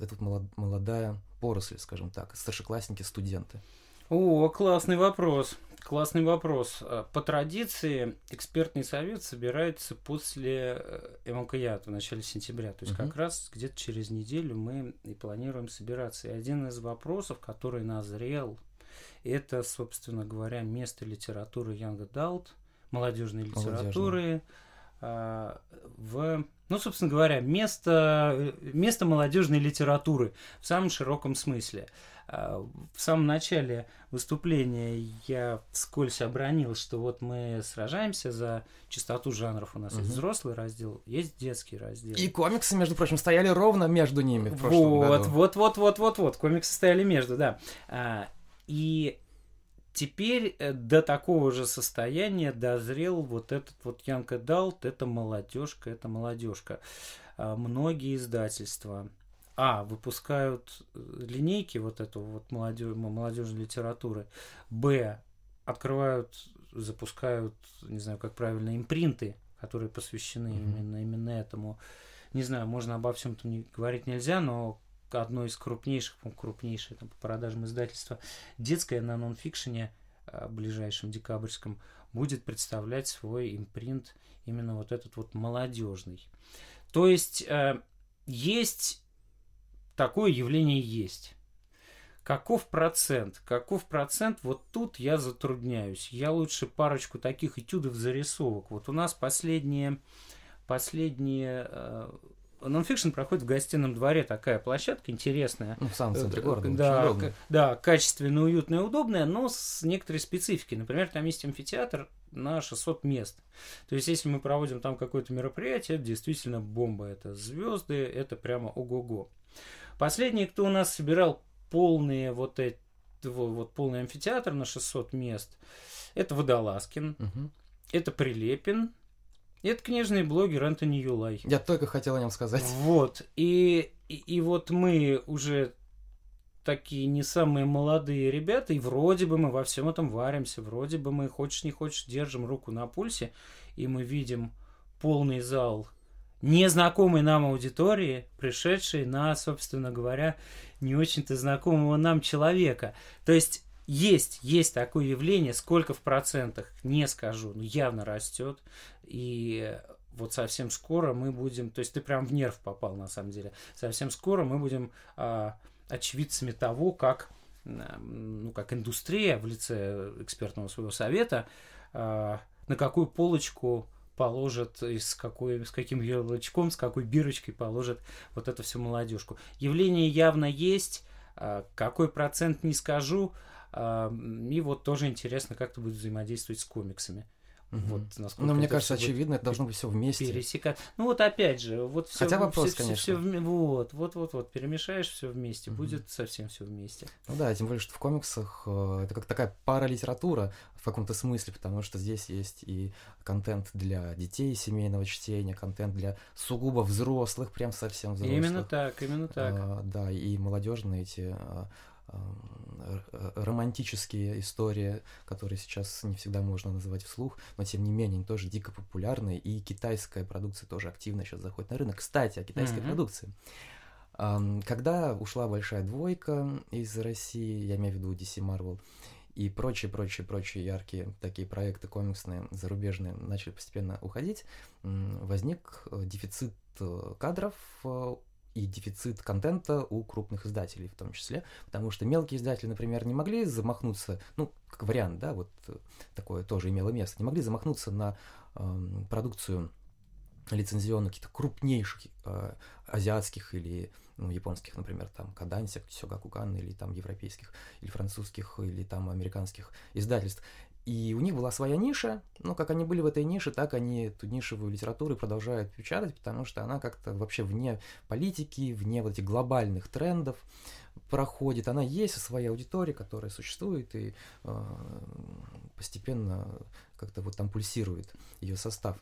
эта молодая поросль, скажем так, старшеклассники, студенты? О, классный вопрос. Классный вопрос. Э, по традиции экспертный совет собирается после э, МЛКЯ в начале сентября. То есть угу. как раз где-то через неделю мы и планируем собираться. И один из вопросов, который назрел, это, собственно говоря, место литературы Young Adult, молодежной литературы э, в ну, собственно говоря, место, место молодежной литературы в самом широком смысле. А, в самом начале выступления я вскользь обронил, что вот мы сражаемся за чистоту жанров. У нас угу. есть взрослый раздел, есть детский раздел. И комиксы, между прочим, стояли ровно между ними в прошлом вот, году. Вот, вот, вот, вот, вот, комиксы стояли между, да. А, и теперь э, до такого же состояния дозрел вот этот вот Young Adult, это молодежка, это молодежка. А, многие издательства а, выпускают э, линейки вот эту вот молодежь, молодежной литературы, б, открывают, запускают, не знаю, как правильно, импринты, которые посвящены mm-hmm. именно, именно этому. Не знаю, можно обо всем этом не, говорить нельзя, но одно из крупнейших, крупнейшее там, по продажам издательства, детское на нонфикшене э, ближайшем декабрьском будет представлять свой импринт именно вот этот вот молодежный. То есть э, есть такое явление есть. Каков процент? Каков процент? Вот тут я затрудняюсь. Я лучше парочку таких этюдов зарисовок. Вот у нас последние, последние э, Non/fiction проходит в гостином дворе, такая площадка интересная. Ну, в самом центре э, города. Да, да, качественная, уютная, удобная, но с некоторой спецификой. Например, там есть амфитеатр на 600 мест. То есть, если мы проводим там какое-то мероприятие, это действительно бомба. Это звезды, это прямо ого-го. Последний, кто у нас собирал полные вот эти вот полный амфитеатр на 600 мест, это Водолазкин, угу. это Прилепин, это книжный блогер Антони Юлай. Я только хотел о нем сказать. Вот. И, и, и вот мы уже такие не самые молодые ребята, и вроде бы мы во всем этом варимся, вроде бы мы, хочешь не хочешь, держим руку на пульсе, и мы видим полный зал незнакомой нам аудитории, пришедшей на, собственно говоря, не очень-то знакомого нам человека. То есть есть, есть такое явление, сколько в процентах, не скажу, но явно растет. И вот совсем скоро мы будем, то есть ты прям в нерв попал на самом деле, совсем скоро мы будем а, очевидцами того, как, ну, как индустрия в лице экспертного своего совета, а, на какую полочку положит, и с, какой, с каким ярлычком, с какой бирочкой положит вот эту всю молодежку. Явление явно есть, а, какой процент не скажу, и вот тоже интересно, как это будет взаимодействовать с комиксами. Угу. Вот, насколько Но мне кажется, очевидно, это должно быть все вместе. Пересекать. Ну вот опять же, вот все. Хотя вопрос, все, конечно. Все, все, вот, вот, вот, вот, перемешаешь все вместе, угу. будет совсем все вместе. Ну да, тем более, что в комиксах э, это как такая пара литература в каком-то смысле, потому что здесь есть и контент для детей семейного чтения, контент для сугубо взрослых, прям совсем взрослых. Именно так, именно так. А, да, и молодежные эти а, романтические истории, которые сейчас не всегда можно называть вслух, но тем не менее они тоже дико популярны, и китайская продукция тоже активно сейчас заходит на рынок. Кстати, о китайской mm-hmm. продукции. Когда ушла большая двойка из России, я имею в виду DC Marvel, и прочие, прочие, прочие яркие такие проекты комиксные, зарубежные начали постепенно уходить, возник э, дефицит э, кадров э, и дефицит контента у крупных издателей в том числе, потому что мелкие издатели, например, не могли замахнуться, ну, как вариант, да, вот э, такое тоже имело место, не могли замахнуться на э, продукцию лицензионных каких-то крупнейших э, азиатских или ну, японских, например, там Каданси, Сёгакукан, или там европейских, или французских, или там американских издательств. И у них была своя ниша, но как они были в этой нише, так они эту нишевую литературу продолжают печатать, потому что она как-то вообще вне политики, вне вот этих глобальных трендов проходит. Она есть своя аудитория, которая существует и э, постепенно как-то вот там пульсирует ее состав.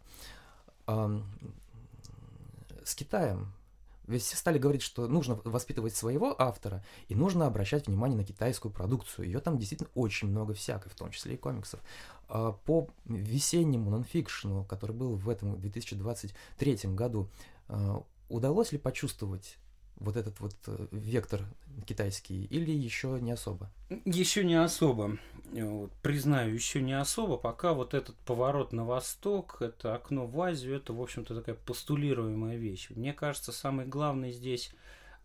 Э, с Китаем ведь все стали говорить, что нужно воспитывать своего автора и нужно обращать внимание на китайскую продукцию. Ее там действительно очень много всякой, в том числе и комиксов. А, по весеннему нонфикшену, который был в этом 2023 году, а, удалось ли почувствовать вот этот вот э, вектор китайский или еще не особо? Еще не особо. Вот, признаю, еще не особо. Пока вот этот поворот на восток, это окно в Азию, это, в общем-то, такая постулируемая вещь. Мне кажется, самый главный здесь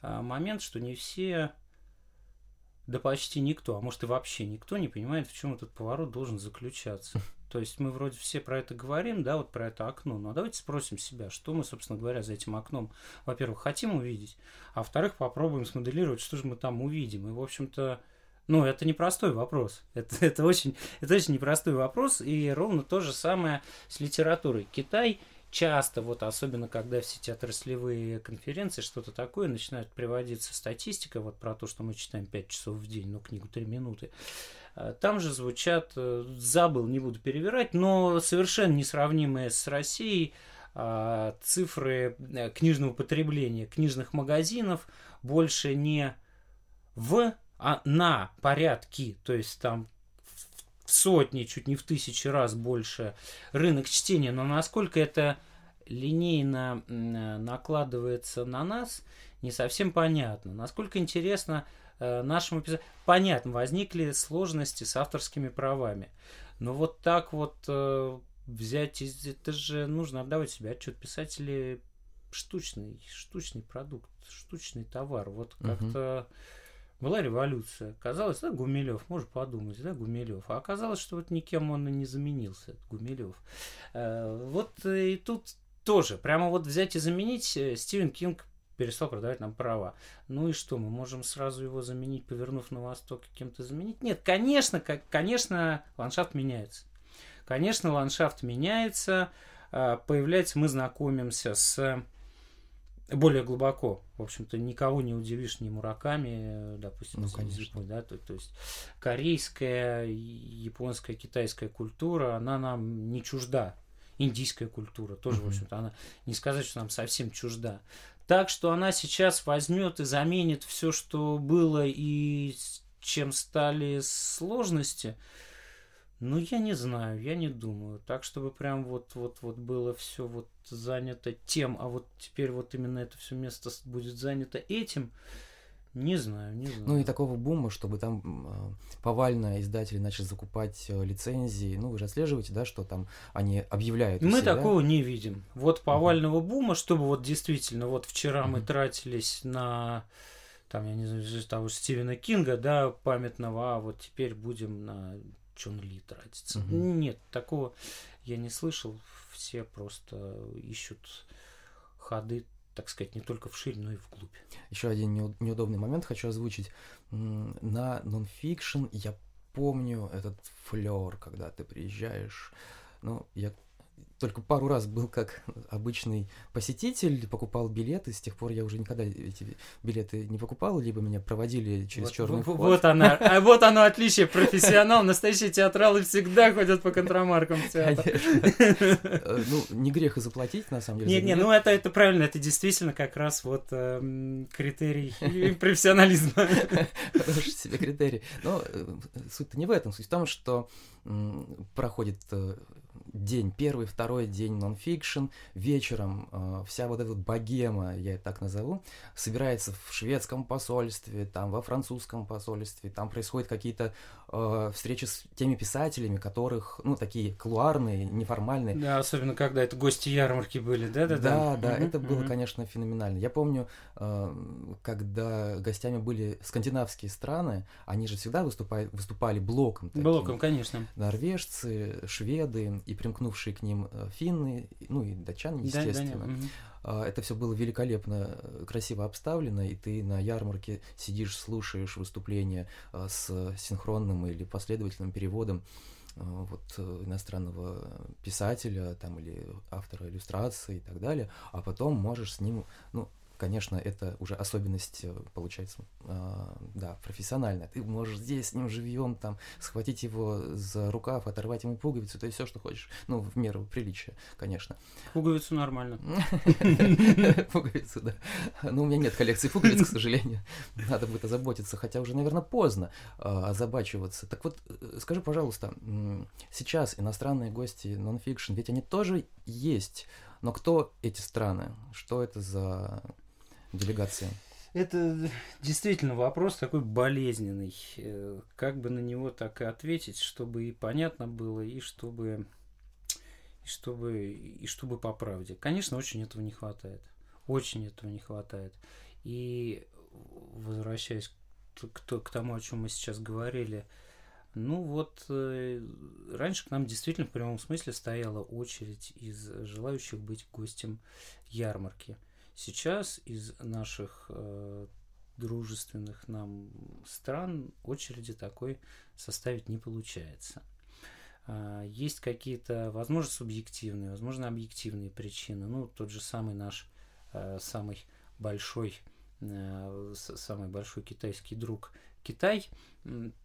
а, момент, что не все, да почти никто, а может и вообще никто не понимает, в чем этот поворот должен заключаться. То есть мы вроде все про это говорим, да, вот про это окно. Но давайте спросим себя, что мы, собственно говоря, за этим окном, во-первых, хотим увидеть, а во-вторых, попробуем смоделировать, что же мы там увидим. И, в общем-то, ну, это непростой вопрос. Это, это, очень, это очень непростой вопрос. И ровно то же самое с литературой. Китай часто, вот особенно когда все эти отраслевые конференции, что-то такое, начинают приводиться статистика, вот про то, что мы читаем 5 часов в день, ну, книгу 3 минуты. А, там же звучат, э, забыл, не буду перевирать, но совершенно несравнимые с Россией а, цифры э, книжного потребления, книжных магазинов больше не в, а на порядки, то есть там в сотни, чуть не в тысячи раз больше рынок чтения, но насколько это линейно накладывается на нас, не совсем понятно. Насколько интересно Э, нашему писателю. Понятно, возникли сложности с авторскими правами. Но вот так вот э, взять, это же нужно отдавать себе отчет. Писатели штучный, штучный продукт, штучный товар. Вот как-то была революция. Казалось, да, Гумилев, можно подумать, да, Гумилев. А оказалось, что вот никем он и не заменился, этот Гумилев. Э, вот и тут тоже, прямо вот взять и заменить Стивен Кинг перестал продавать нам права. Ну и что, мы можем сразу его заменить, повернув на восток и кем-то заменить? Нет, конечно, как, конечно, ландшафт меняется. Конечно, ландшафт меняется, а, появляется, мы знакомимся с более глубоко. В общем-то, никого не удивишь ни мураками, допустим, ну, конечно. да, то, то есть корейская, японская, китайская культура, она нам не чужда. Индийская культура тоже, uh-huh. в общем-то, она не сказать, что нам совсем чужда. Так что она сейчас возьмет и заменит все, что было и чем стали сложности. Ну, я не знаю, я не думаю. Так, чтобы прям вот, вот, вот было все вот занято тем, а вот теперь вот именно это все место будет занято этим. Не знаю, не знаю. Ну и такого бума, чтобы там э, повально издатели начали закупать э, лицензии. Ну, вы же отслеживаете, да, что там они объявляют. Мы все, такого да? не видим. Вот повального uh-huh. бума, чтобы вот действительно, вот вчера uh-huh. мы тратились на там, я не знаю, того же Стивена Кинга, да, памятного, а вот теперь будем на Чон Ли тратиться. Uh-huh. Нет, такого я не слышал. Все просто ищут ходы так сказать, не только вширь, но и вглубь. Еще один неудобный момент хочу озвучить. На нонфикшн я помню этот флер, когда ты приезжаешь. Ну, я только пару раз был как обычный посетитель, покупал билеты, с тех пор я уже никогда эти билеты не покупал, либо меня проводили через вот, черный вход. Вот она, а вот оно отличие, профессионал, настоящие театралы всегда ходят по контрамаркам в театр. Э, ну, не грех и заплатить, на самом деле. Нет, нет, ну это, это правильно, это действительно как раз вот э, критерий профессионализма. Хороший себе критерий. Но э, суть-то не в этом, суть в том, что проходит э, день, первый, второй день нонфикшн, вечером э, вся вот эта богема, я это так назову, собирается в шведском посольстве, там во французском посольстве, там происходят какие-то э, встречи с теми писателями, которых, ну, такие клуарные, неформальные. Да, особенно когда это гости ярмарки были, да-да-да? Да, да, угу, это было, угу. конечно, феноменально. Я помню, э, когда гостями были скандинавские страны, они же всегда выступали, выступали блоком. Таким. Блоком, конечно. Норвежцы, шведы и примкнувшие к ним э, финны, ну и датчане, естественно. Да, да, нет. Это все было великолепно, э, красиво обставлено, и ты на ярмарке сидишь, слушаешь выступления э, с синхронным или последовательным переводом вот иностранного писателя там или автора иллюстрации и так далее, а потом можешь с ним, ну, конечно, это уже особенность э, получается, э, да, профессиональная. Ты можешь здесь с ним живьем там схватить его за рукав, оторвать ему пуговицу, то есть все, что хочешь. Ну, в меру приличия, конечно. Пуговицу нормально. Пуговицу, да. Ну, у меня нет коллекции пуговиц, к сожалению. Надо будет озаботиться, хотя уже, наверное, поздно э, озабачиваться. Так вот, э, скажи, пожалуйста, сейчас иностранные гости нонфикшн, ведь они тоже есть. Но кто эти страны? Что это за делегации? Это действительно вопрос такой болезненный. Э, как бы на него так и ответить, чтобы и понятно было, и чтобы, и чтобы, и чтобы по правде. Конечно, очень этого не хватает. Очень этого не хватает. И возвращаясь к, к, к тому, о чем мы сейчас говорили, ну вот, э, раньше к нам действительно в прямом смысле стояла очередь из желающих быть гостем ярмарки – Сейчас из наших э, дружественных нам стран очереди такой составить не получается. Э, есть какие-то, возможно, субъективные, возможно, объективные причины. Ну, тот же самый наш э, самый большой, э, самый большой китайский друг Китай,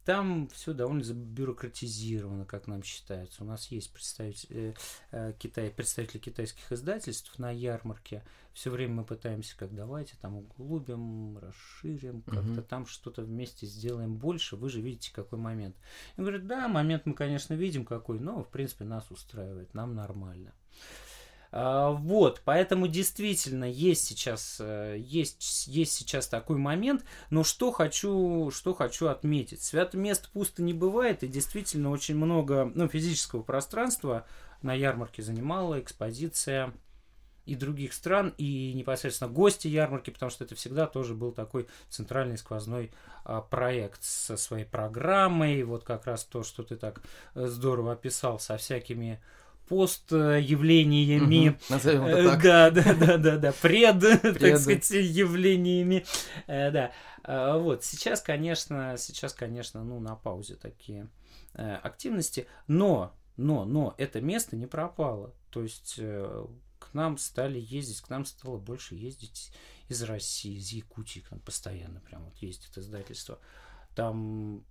там все довольно забюрократизировано, как нам считается. У нас есть представители, э, Китай, представители китайских издательств на ярмарке. Все время мы пытаемся, как давайте там углубим, расширим, как-то угу. там что-то вместе сделаем больше. Вы же видите, какой момент. И говорят, да, момент мы, конечно, видим какой, но, в принципе, нас устраивает, нам нормально. Вот, поэтому действительно есть сейчас, э, есть, есть сейчас такой момент, но что хочу, что хочу отметить. Свято мест пусто не бывает, и действительно очень много ну, физического пространства на ярмарке занимала экспозиция и других стран, и непосредственно гости ярмарки, потому что это всегда тоже был такой центральный сквозной а, проект со своей программой, вот как раз то, что ты так э, здорово описал, со всякими Угу, назовем это так. Да, да, да, да, да, пред, так сказать, явлениями. Э, да. А, вот, сейчас, конечно, сейчас, конечно, ну, на паузе такие э, активности, но, но, но это место не пропало. То есть э, к нам стали ездить, к нам стало больше ездить из России, из Якутии, к нам постоянно прям вот ездит издательство. Там,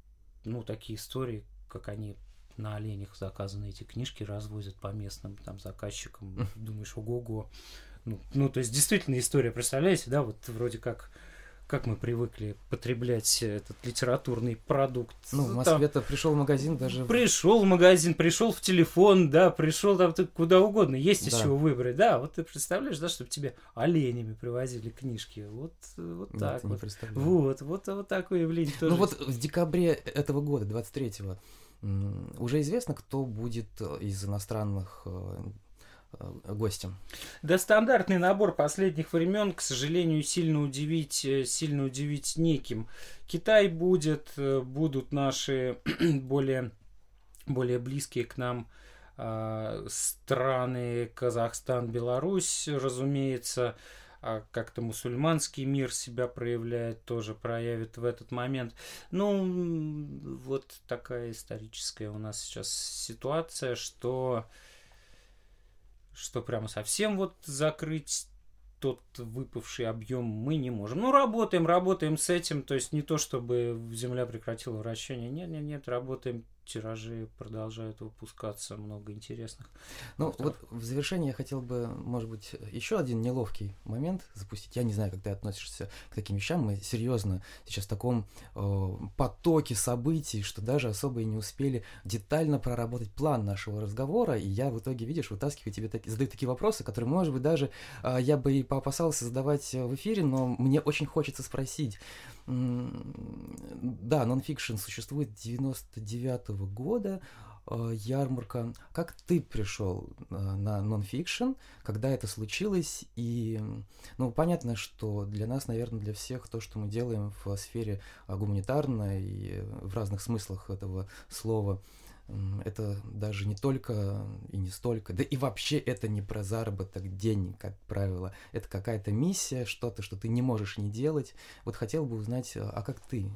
ну, такие истории, как они на оленях заказаны эти книжки, развозят по местным там заказчикам. Думаешь, ого-го. Ну, ну, то есть, действительно, история, представляете, да, вот вроде как как мы привыкли потреблять этот литературный продукт. Ну, в Москве-то пришел в магазин даже. Пришел в магазин, пришел в телефон, да, пришел там куда угодно, есть да. из чего выбрать. Да, вот ты представляешь, да, чтобы тебе оленями привозили книжки. Вот, вот Нет, так вот. Вот, вот, вот такое явление тоже. Ну вот в декабре этого года, 23-го, уже известно, кто будет э, из иностранных э, э, гостем? Да, стандартный набор последних времен, к сожалению, сильно удивить, сильно удивить неким. Китай будет, будут наши более, более близкие к нам страны, Казахстан, Беларусь, разумеется, а как-то мусульманский мир себя проявляет, тоже проявит в этот момент. Ну, вот такая историческая у нас сейчас ситуация, что что прямо совсем вот закрыть тот выпавший объем мы не можем. Ну, работаем, работаем с этим, то есть не то, чтобы Земля прекратила вращение, нет, нет, нет, работаем тиражи продолжают выпускаться, много интересных. Ну, авторов. вот в завершение я хотел бы, может быть, еще один неловкий момент запустить. Я не знаю, как ты относишься к таким вещам. Мы серьезно сейчас в таком э, потоке событий, что даже особо и не успели детально проработать план нашего разговора. И я в итоге, видишь, вытаскиваю тебе так, задаю такие вопросы, которые, может быть, даже э, я бы и поопасался задавать в эфире, но мне очень хочется спросить. Да, нонфикшн существует 99 -го года, э, ярмарка. Как ты пришел э, на нонфикшн, когда это случилось? И, ну, понятно, что для нас, наверное, для всех то, что мы делаем в сфере гуманитарной и в разных смыслах этого слова, это даже не только и не столько, да и вообще это не про заработок денег, как правило. Это какая-то миссия, что-то, что ты не можешь не делать. Вот хотел бы узнать, а, а как ты?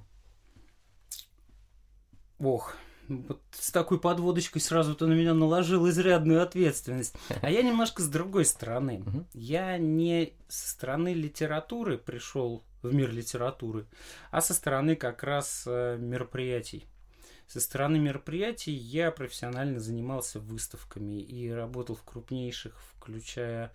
Ох, вот с такой подводочкой сразу ты на меня наложил изрядную ответственность. А я немножко с другой стороны. Я не со стороны литературы пришел в мир литературы, а со стороны как раз э, мероприятий. Со стороны мероприятий я профессионально занимался выставками и работал в крупнейших, включая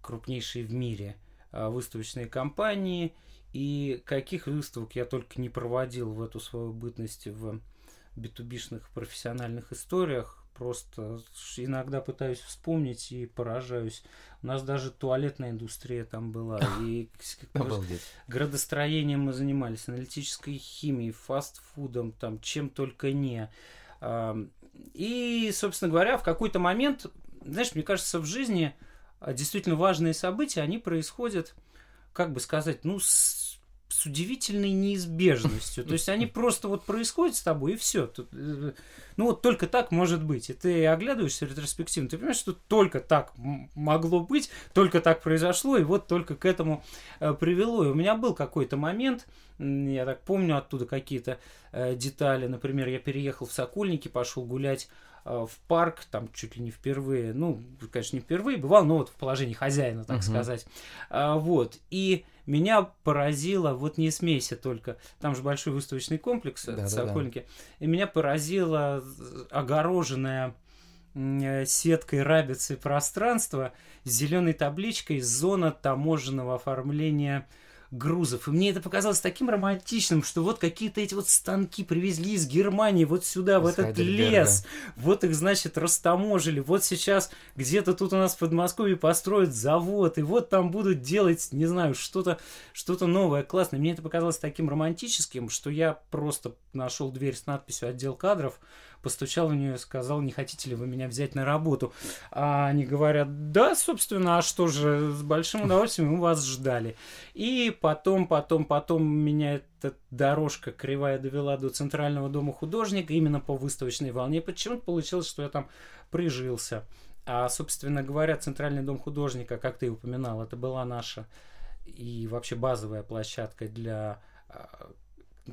крупнейшие в мире а, выставочные компании. И каких выставок я только не проводил в эту свою бытность в битубишных профессиональных историях. Просто иногда пытаюсь вспомнить и поражаюсь. У нас даже туалетная индустрия там была. И градостроением мы занимались, аналитической химией, фастфудом, там чем только не. И, собственно говоря, в какой-то момент, знаешь, мне кажется, в жизни а, действительно важные события, они происходят, как бы сказать, ну, с с удивительной неизбежностью. То есть они просто вот происходят с тобой, и все. Тут, э, ну вот только так может быть. И ты оглядываешься ретроспективно, ты понимаешь, что только так могло быть, только так произошло, и вот только к этому э, привело. И у меня был какой-то момент, я так помню оттуда какие-то э, детали. Например, я переехал в Сокольники, пошел гулять в парк, там чуть ли не впервые, ну, конечно, не впервые, бывал, но вот в положении хозяина, так uh-huh. сказать. А, вот. И меня поразило, вот не смейся только, там же большой выставочный комплекс да, Сокольники, да, да. и меня поразило огороженное сеткой рабицы пространство с зеленой табличкой «Зона таможенного оформления грузов. И мне это показалось таким романтичным, что вот какие-то эти вот станки привезли из Германии вот сюда, в этот лес. Вот их, значит, растаможили. Вот сейчас где-то тут у нас в Подмосковье построят завод, и вот там будут делать, не знаю, что-то что новое, классное. Мне это показалось таким романтическим, что я просто нашел дверь с надписью «Отдел кадров», постучал в нее и сказал, не хотите ли вы меня взять на работу. А они говорят, да, собственно, а что же, с большим удовольствием мы вас ждали. И потом, потом, потом меня эта дорожка кривая довела до Центрального дома художника именно по выставочной волне. Почему-то получилось, что я там прижился. А, собственно говоря, Центральный дом художника, как ты упоминал, это была наша и вообще базовая площадка для а,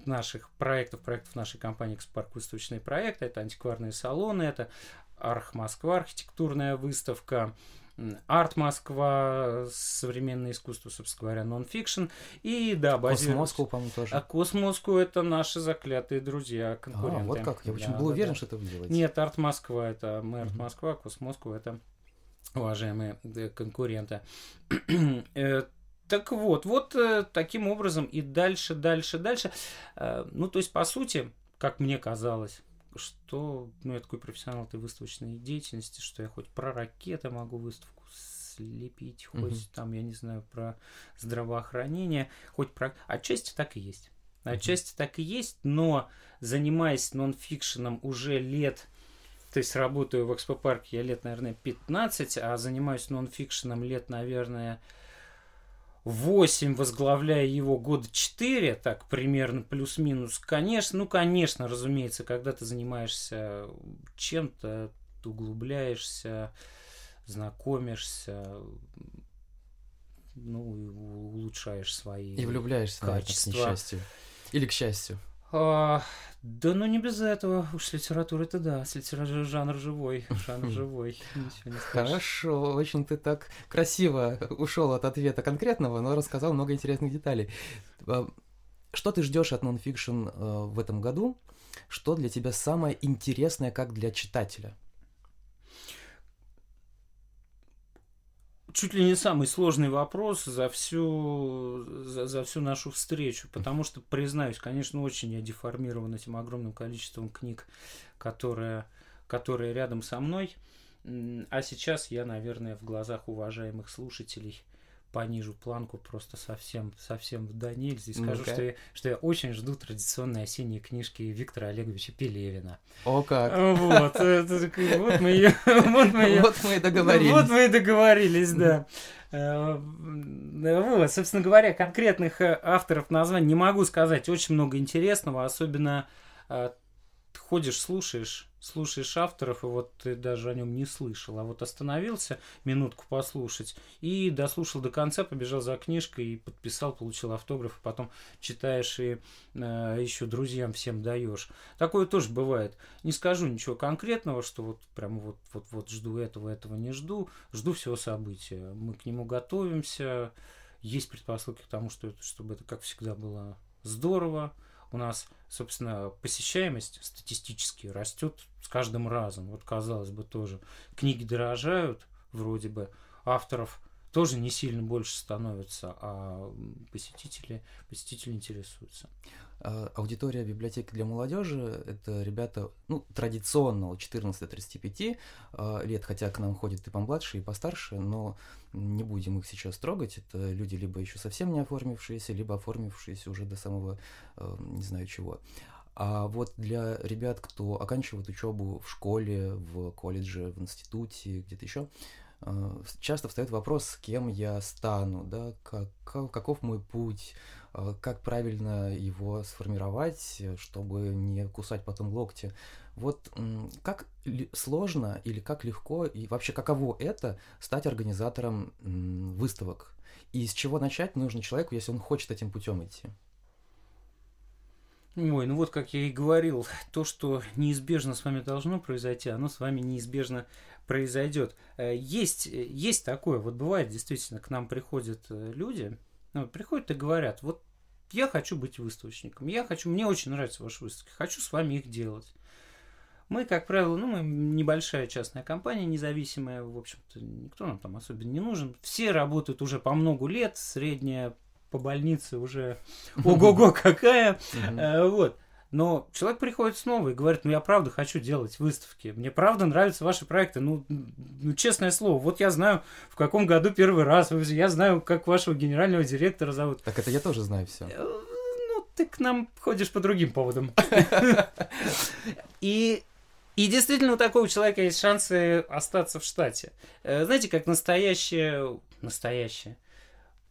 наших проектов, проектов нашей компании «Экспарк выставочные проекты». Это антикварные салоны, это Арх Москва, архитектурная выставка, Арт Москва, современное искусство, собственно говоря, нон-фикшн. И да, базируется... Cosmoscow, по-моему, тоже. А Cosmoscow это наши заклятые друзья, конкуренты. А, вот как, я очень да, был да, уверен, да. что это вы делаете. Нет, Арт Москва это мы Арт Москва, Cosmoscow это уважаемые конкуренты. Так вот, вот э, таким образом и дальше, дальше, дальше. Э, ну, то есть, по сути, как мне казалось, что ну, я такой профессионал этой выставочной деятельности, что я хоть про ракеты могу выставку слепить, хоть там, я не знаю, про здравоохранение, хоть про... Отчасти так и есть. Отчасти mm-hmm. так и есть, но занимаясь нонфикшеном уже лет то есть работаю в экспопарке я лет, наверное, 15, а занимаюсь нонфикшеном лет, наверное, 8, возглавляя его года 4, так примерно плюс-минус, конечно, ну, конечно, разумеется, когда ты занимаешься чем-то, ты углубляешься, знакомишься, ну, улучшаешь свои И влюбляешься, качества. наверное, к несчастью. Или к счастью. А, да ну не без этого. Уж с литературой-то да. С литературой жанр живой. Жанр живой. Хорошо. Очень ты так красиво ушел от ответа конкретного, но рассказал много интересных деталей. А, что ты ждешь от нонфикшн а, в этом году? Что для тебя самое интересное как для читателя? Чуть ли не самый сложный вопрос за всю, за, за всю нашу встречу, потому что, признаюсь, конечно, очень я деформирован этим огромным количеством книг, которые, которые рядом со мной. А сейчас я, наверное, в глазах уважаемых слушателей понижу планку просто совсем, совсем до нельзя. И скажу, что, я, что я очень жду традиционные осенние книжки Виктора Олеговича Пелевина. О как! Вот, вот мы ее... Вот мы, вот мы и договорились. Вот мы и договорились, да. Э, вот, собственно говоря, конкретных э, авторов названий не могу сказать. Очень много интересного, особенно э, ходишь, слушаешь, слушаешь авторов, и вот ты даже о нем не слышал, а вот остановился минутку послушать и дослушал до конца, побежал за книжкой и подписал, получил автограф, и потом читаешь и э, еще друзьям всем даешь. Такое тоже бывает. Не скажу ничего конкретного, что вот прям вот, вот, вот жду этого, этого не жду, жду всего события. Мы к нему готовимся, есть предпосылки к тому, что это, чтобы это, как всегда, было здорово, у нас, собственно, посещаемость статистически растет с каждым разом. Вот казалось бы тоже. Книги дорожают, вроде бы, авторов тоже не сильно больше становится, а посетители, посетители интересуются. А, аудитория библиотеки для молодежи – это ребята, ну, традиционно от 14 до 35 а, лет, хотя к нам ходят и помладше, и постарше, но не будем их сейчас трогать. Это люди либо еще совсем не оформившиеся, либо оформившиеся уже до самого а, не знаю чего. А вот для ребят, кто оканчивает учебу в школе, в колледже, в институте, где-то еще, часто встает вопрос, кем я стану, да, как, каков мой путь, а, как правильно его сформировать, чтобы не кусать потом локти. Вот как сложно или как легко и вообще каково это стать организатором выставок? И с чего начать нужно человеку, если он хочет этим путем идти? Ой, ну вот как я и говорил, то, что неизбежно с вами должно произойти, оно с вами неизбежно произойдет. Э, есть, есть такое, вот бывает действительно, к нам приходят э, люди, ну, приходят и говорят, вот я хочу быть выставочником, я хочу, мне очень нравятся ваши выставки, хочу с вами их делать. Мы, как правило, ну, мы небольшая частная компания, независимая, в общем-то, никто нам там особенно не нужен. Все работают уже по много лет, средняя по больнице уже ого-го какая. Э, вот. Но человек приходит снова и говорит, ну я правда хочу делать выставки, мне правда нравятся ваши проекты, ну, ну честное слово, вот я знаю, в каком году первый раз, я знаю, как вашего генерального директора зовут. Так это я тоже знаю все. Э, ну, ты к нам ходишь по другим поводам. И и действительно у такого человека есть шансы остаться в штате. Э, знаете, как настоящее, настоящее,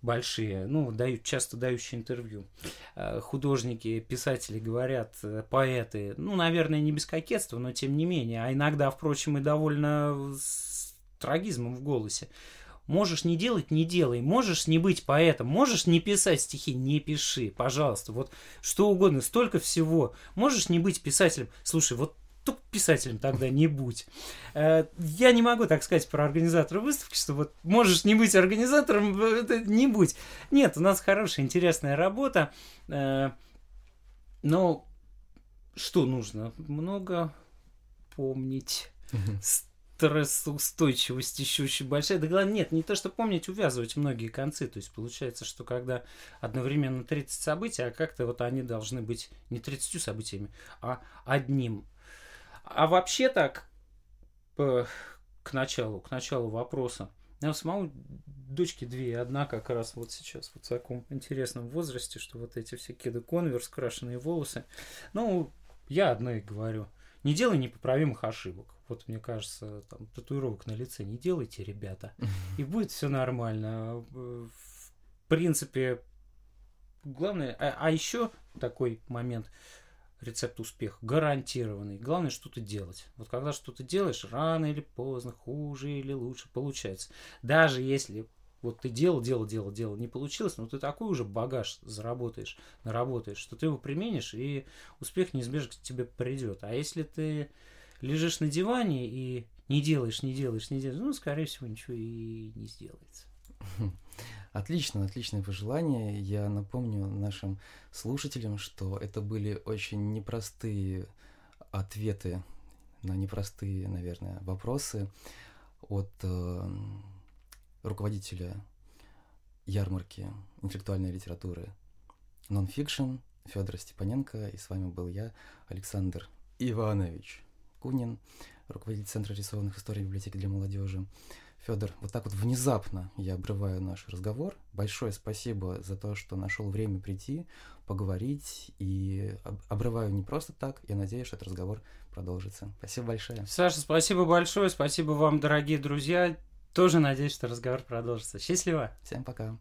большие, ну, дают, часто дающие интервью. Э, художники, писатели говорят, э, поэты, ну, наверное, не без кокетства, но тем не менее, а иногда, впрочем, и довольно с трагизмом в голосе. Можешь не делать, не делай. Можешь не быть поэтом, можешь не писать стихи, не пиши, пожалуйста. Вот что угодно, столько всего. Можешь не быть писателем. Слушай, вот то писателем тогда не будь. Э, я не могу так сказать про организатора выставки, что вот можешь не быть организатором, это не будь. Нет, у нас хорошая, интересная работа. Э, но что нужно? Много помнить. Стрессоустойчивость еще очень большая. Да главное, нет, не то, что помнить, увязывать многие концы. То есть получается, что когда одновременно 30 событий, а как-то вот они должны быть не 30 событиями, а одним а вообще так, к началу, к началу вопроса. У меня самому дочки две, одна как раз вот сейчас вот в таком интересном возрасте, что вот эти все кеды конверс, крашеные волосы. Ну, я одной говорю, не делай непоправимых ошибок. Вот мне кажется, там татуировок на лице не делайте, ребята, и будет все нормально. В принципе, главное, а, а еще такой момент – рецепт успеха гарантированный. Главное что-то делать. Вот когда что-то делаешь, рано или поздно, хуже или лучше получается. Даже если вот ты делал, делал, делал, делал, не получилось, но ты такой уже багаж заработаешь, наработаешь, что ты его применишь, и успех неизбежно к тебе придет. А если ты лежишь на диване и не делаешь, не делаешь, не делаешь, ну, скорее всего, ничего и не сделается. Отлично, отличное пожелание. Я напомню нашим слушателям, что это были очень непростые ответы на непростые, наверное, вопросы от э, руководителя ярмарки интеллектуальной литературы Nonfiction Федора Степаненко. И с вами был я, Александр Иванович Кунин, руководитель Центра рисованных историй библиотеки для молодежи. Федор, вот так вот внезапно я обрываю наш разговор. Большое спасибо за то, что нашел время прийти, поговорить. И обрываю не просто так. Я надеюсь, что этот разговор продолжится. Спасибо большое. Саша, спасибо большое. Спасибо вам, дорогие друзья. Тоже надеюсь, что разговор продолжится. Счастливо. Всем пока.